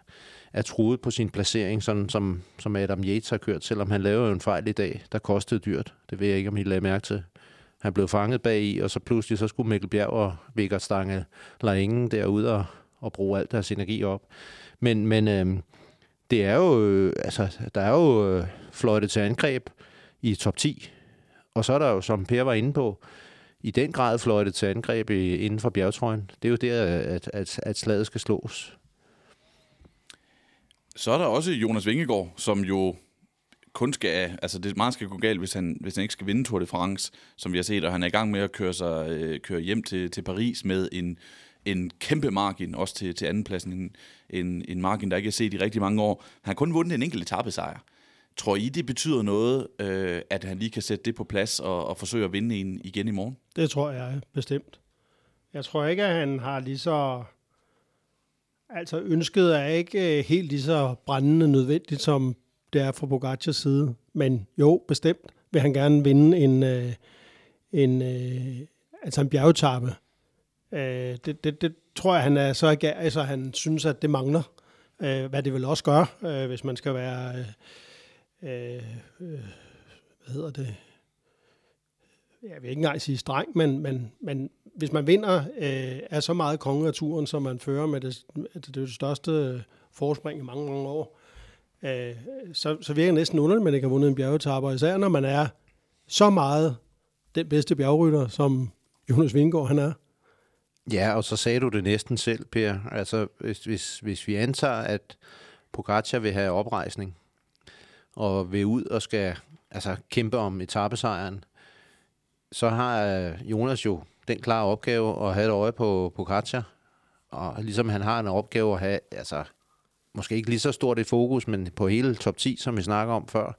er truet på sin placering, sådan som, som Adam Yates har kørt, selvom han lavede en fejl i dag, der kostede dyrt. Det ved jeg ikke, om I lagde mærke til. Han blev fanget bag i, og så pludselig så skulle Mikkel Bjerg og Vigert Stange lade ingen derude og, og bruge alt deres energi op. Men, men øh, det er jo, øh, altså, der er jo øh, fløjtet til angreb i top 10. Og så er der jo, som Per var inde på, i den grad fløjtet til angreb øh, inden for bjergetrøjen. Det er jo der, at, at, at slaget skal slås. Så er der også Jonas Vingegaard, som jo kun skal, altså det meget skal gå galt, hvis han, hvis han ikke skal vinde Tour de France, som vi har set, og han er i gang med at køre, sig, øh, køre hjem til, til Paris med en, en kæmpe margin, også til, til andenpladsen, en, en, en margin, der ikke er set i rigtig mange år. Han har kun vundet en enkelt etappesejr. Tror I, det betyder noget, øh, at han lige kan sætte det på plads og, og forsøge at vinde en igen i morgen? Det tror jeg bestemt. Jeg tror ikke, at han har lige så... Altså ønsket er ikke øh, helt lige så brændende nødvendigt, som det er fra Bogacars side. Men jo, bestemt vil han gerne vinde en, øh, en, øh, altså en bjergetappe. Øh, det, det, det tror jeg, han er så altså han synes, at det mangler. Øh, hvad det vil også gøre, øh, hvis man skal være øh, øh, hvad hedder det, jeg vil ikke engang sige streng, men, men, men hvis man vinder øh, er så meget konge af turen, som man fører med det, det, det største forspring i mange, mange år, øh, så, så virker det næsten underligt, at man ikke har vundet en bjergetapper, især når man er så meget den bedste bjergrytter, som Jonas Vingård han er. Ja, og så sagde du det næsten selv, Per. Altså, hvis, hvis, hvis vi antager, at Pogacar vil have oprejsning, og vil ud og skal altså, kæmpe om etappesejren, så har øh, Jonas jo den klare opgave at have et øje på, Pogacar, Og ligesom han har en opgave at have, altså, måske ikke lige så stort et fokus, men på hele top 10, som vi snakker om før.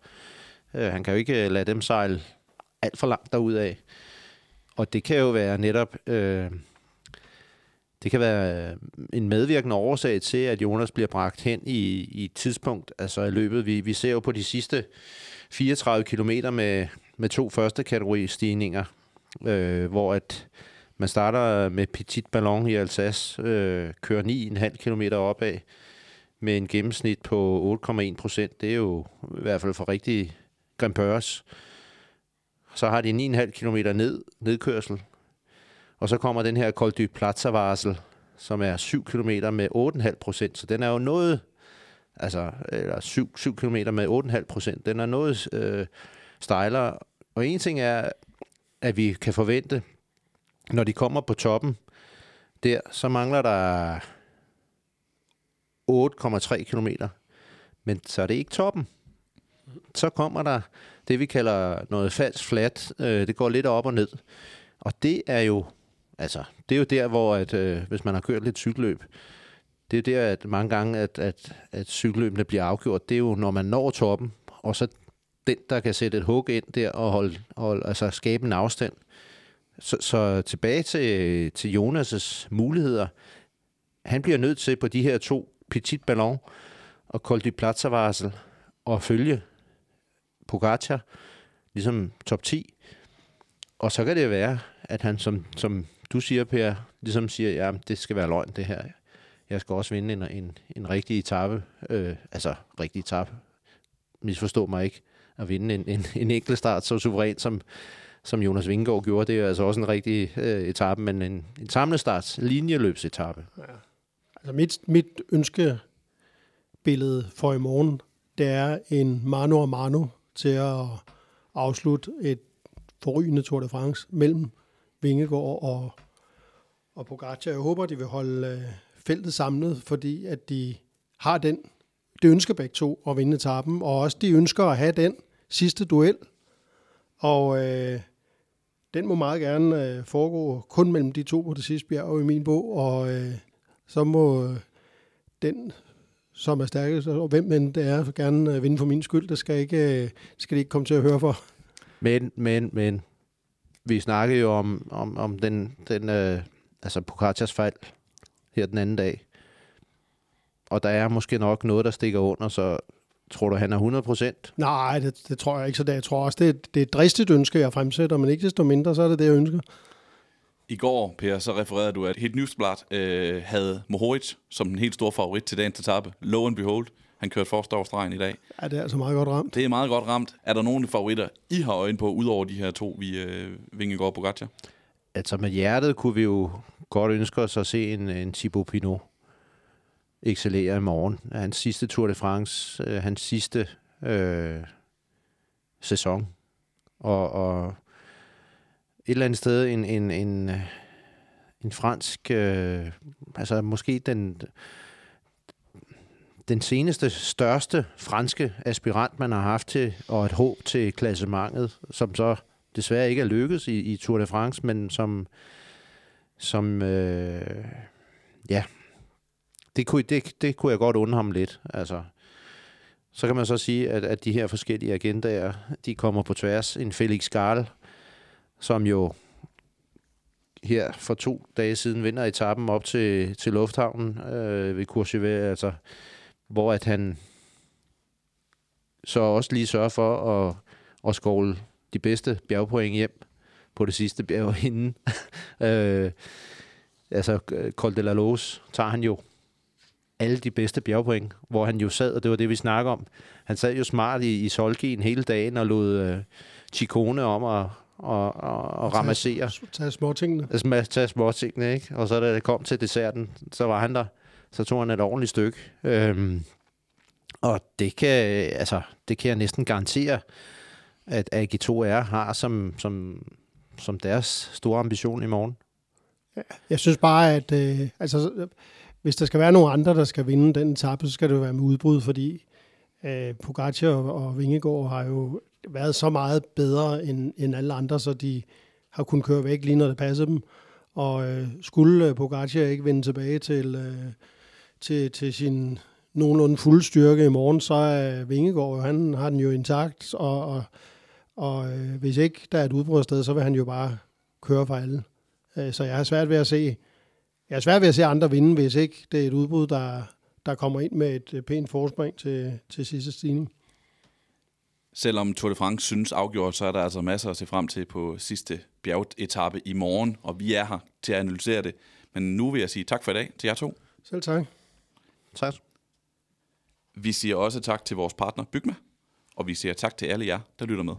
Øh, han kan jo ikke øh, lade dem sejle alt for langt af. Og det kan jo være netop øh, det kan være øh, en medvirkende årsag til, at Jonas bliver bragt hen i, i et tidspunkt, altså i løbet. Vi, vi ser jo på de sidste 34 km med, med to første kategori stigninger, øh, hvor at man starter med Petit Ballon i Alsace, øh, kører 9,5 km opad med en gennemsnit på 8,1 procent. Det er jo i hvert fald for rigtig grimpørs. Så har de 9,5 km ned, nedkørsel, og så kommer den her Col du Plaza-varsel, som er 7 km med 8,5 procent. Så den er jo noget, altså eller 7, 7 km med 8,5 procent. Den er noget øh, stejlere. Og en ting er, at vi kan forvente, når de kommer på toppen, der, så mangler der 8,3 km. Men så er det ikke toppen. Så kommer der det, vi kalder noget falsk flat. Øh, det går lidt op og ned. Og det er jo Altså, det er jo der, hvor at, øh, hvis man har kørt lidt cykelløb, det er der, at mange gange, at, at, at cykelløbene bliver afgjort, det er jo, når man når toppen, og så den, der kan sætte et hug ind der og holde, holde, altså skabe en afstand. Så, så tilbage til, til Jonas' muligheder. han bliver nødt til på de her to Petit Ballon og Col de Platzervarsel og følge Pogacar, ligesom top 10. Og så kan det være, at han, som, som du siger, Per, ligesom siger, ja, det skal være løgn, det her. Jeg skal også vinde en, en, en rigtig etape, øh, altså rigtig etape, misforstå mig ikke, at vinde en, en, en enkelt start så suverænt, som, som Jonas Vingegaard gjorde. Det er altså også en rigtig øh, etape, men en, en samlestarts linjeløbsetape. Ja. Altså mit, mit ønskebillede for i morgen, det er en mano og mano til at afslutte et forrygende Tour de France mellem Vingegaard og, og Pogacar. Jeg håber, de vil holde øh, feltet samlet, fordi at de har den, det ønsker begge to at vinde etappen, og også de ønsker at have den sidste duel. Og øh, den må meget gerne øh, foregå kun mellem de to på det sidste bjerg i min bog, og øh, så må øh, den, som er stærkest, og hvem end det er, gerne øh, vinde for min skyld. Det skal, ikke, øh, skal det ikke komme til at høre for. Men, men, men, vi snakkede jo om, om, om den, den øh, altså Pocaccias fejl her den anden dag. Og der er måske nok noget, der stikker under, så tror du, han er 100 procent? Nej, det, det tror jeg ikke. Så det, jeg tror også, det, det er et dristigt ønske, jeg fremsætter, men ikke desto mindre, så er det det, jeg ønsker. I går, Per, så refererede du, at Hit Newsblad øh, havde Mohoric som den helt store favorit til dagens etape. Low and behold, han kørte forrest over stregen i dag. Ja, det er altså meget godt ramt. Det er meget godt ramt. Er der nogle favoritter, I har øje på, udover de her to, vi øh, Vingegaard og Pogacar? Altså med hjertet kunne vi jo godt ønske os at se en, en Thibaut Pinot excellere i morgen. Hans sidste Tour de France, øh, hans sidste øh, sæson. Og, og et eller andet sted en, en, en, en fransk, øh, altså måske den, den seneste, største franske aspirant, man har haft til, og et håb til klassementet, som så desværre ikke er lykkedes i, i Tour de France, men som, som øh, ja, det kunne, det, det kunne jeg godt undre ham lidt. Altså, så kan man så sige, at, at de her forskellige agendaer, de kommer på tværs. En Felix Garl, som jo her for to dage siden vinder etappen op til, til lufthavnen øh, ved Courchevel, altså, hvor at han så også lige sørger for at, at skåle de bedste bjergpoint hjem på det sidste bjerg inden. øh, altså, Col de la Lose tager han jo alle de bedste bjergpoint, hvor han jo sad, og det var det, vi snakker om. Han sad jo smart i, i Solgien hele dagen og lod øh, Chikone om at, og, og, og ramassere. Tage små tingene. Altså, tage små tingene, ikke? Og så da det kom til desserten, så var han der. Så tog han et ordentligt stykke. Øhm, og det kan, øh, altså, det kan jeg næsten garantere, at AG2R har som, som, som deres store ambition i morgen. Jeg synes bare, at øh, altså, hvis der skal være nogen andre, der skal vinde den etape, så skal det jo være med udbrud, fordi øh, Pogacar og, og Vingegaard har jo været så meget bedre end, end alle andre, så de har kunnet køre væk lige når det passer dem. Og øh, skulle øh, Pogacar ikke vende tilbage til, øh, til, til sin nogenlunde fuld styrke i morgen, så er Vingegaard han har den jo intakt, og, og, og øh, hvis ikke der er et udbrudssted, så vil han jo bare køre for alle. Øh, så jeg har svært ved at se, jeg har svært ved at se andre vinde, hvis ikke det er et udbrud, der, der kommer ind med et pænt forspring til, til sidste stigning. Selvom Tour de France synes afgjort, så er der altså masser at se frem til på sidste bjergetappe i morgen, og vi er her til at analysere det. Men nu vil jeg sige tak for i dag til jer to. Selv tak. Tak. Vi siger også tak til vores partner Bygma, og vi siger tak til alle jer, der lytter med.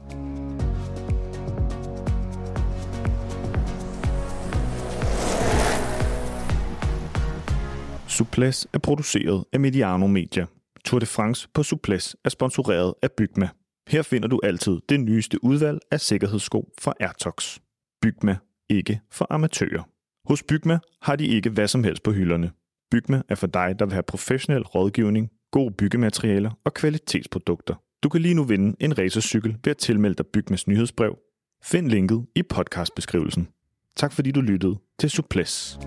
Suples er produceret af Mediano Media. Tour de France på Suples er sponsoreret af Bygma. Her finder du altid det nyeste udvalg af sikkerhedssko fra Airtox. Bygma, ikke for amatører. Hos Bygma har de ikke hvad som helst på hylderne. Bygma er for dig, der vil have professionel rådgivning, gode byggematerialer og kvalitetsprodukter. Du kan lige nu vinde en racercykel ved at tilmelde dig Bygmas nyhedsbrev. Find linket i podcastbeskrivelsen. Tak fordi du lyttede til Suples.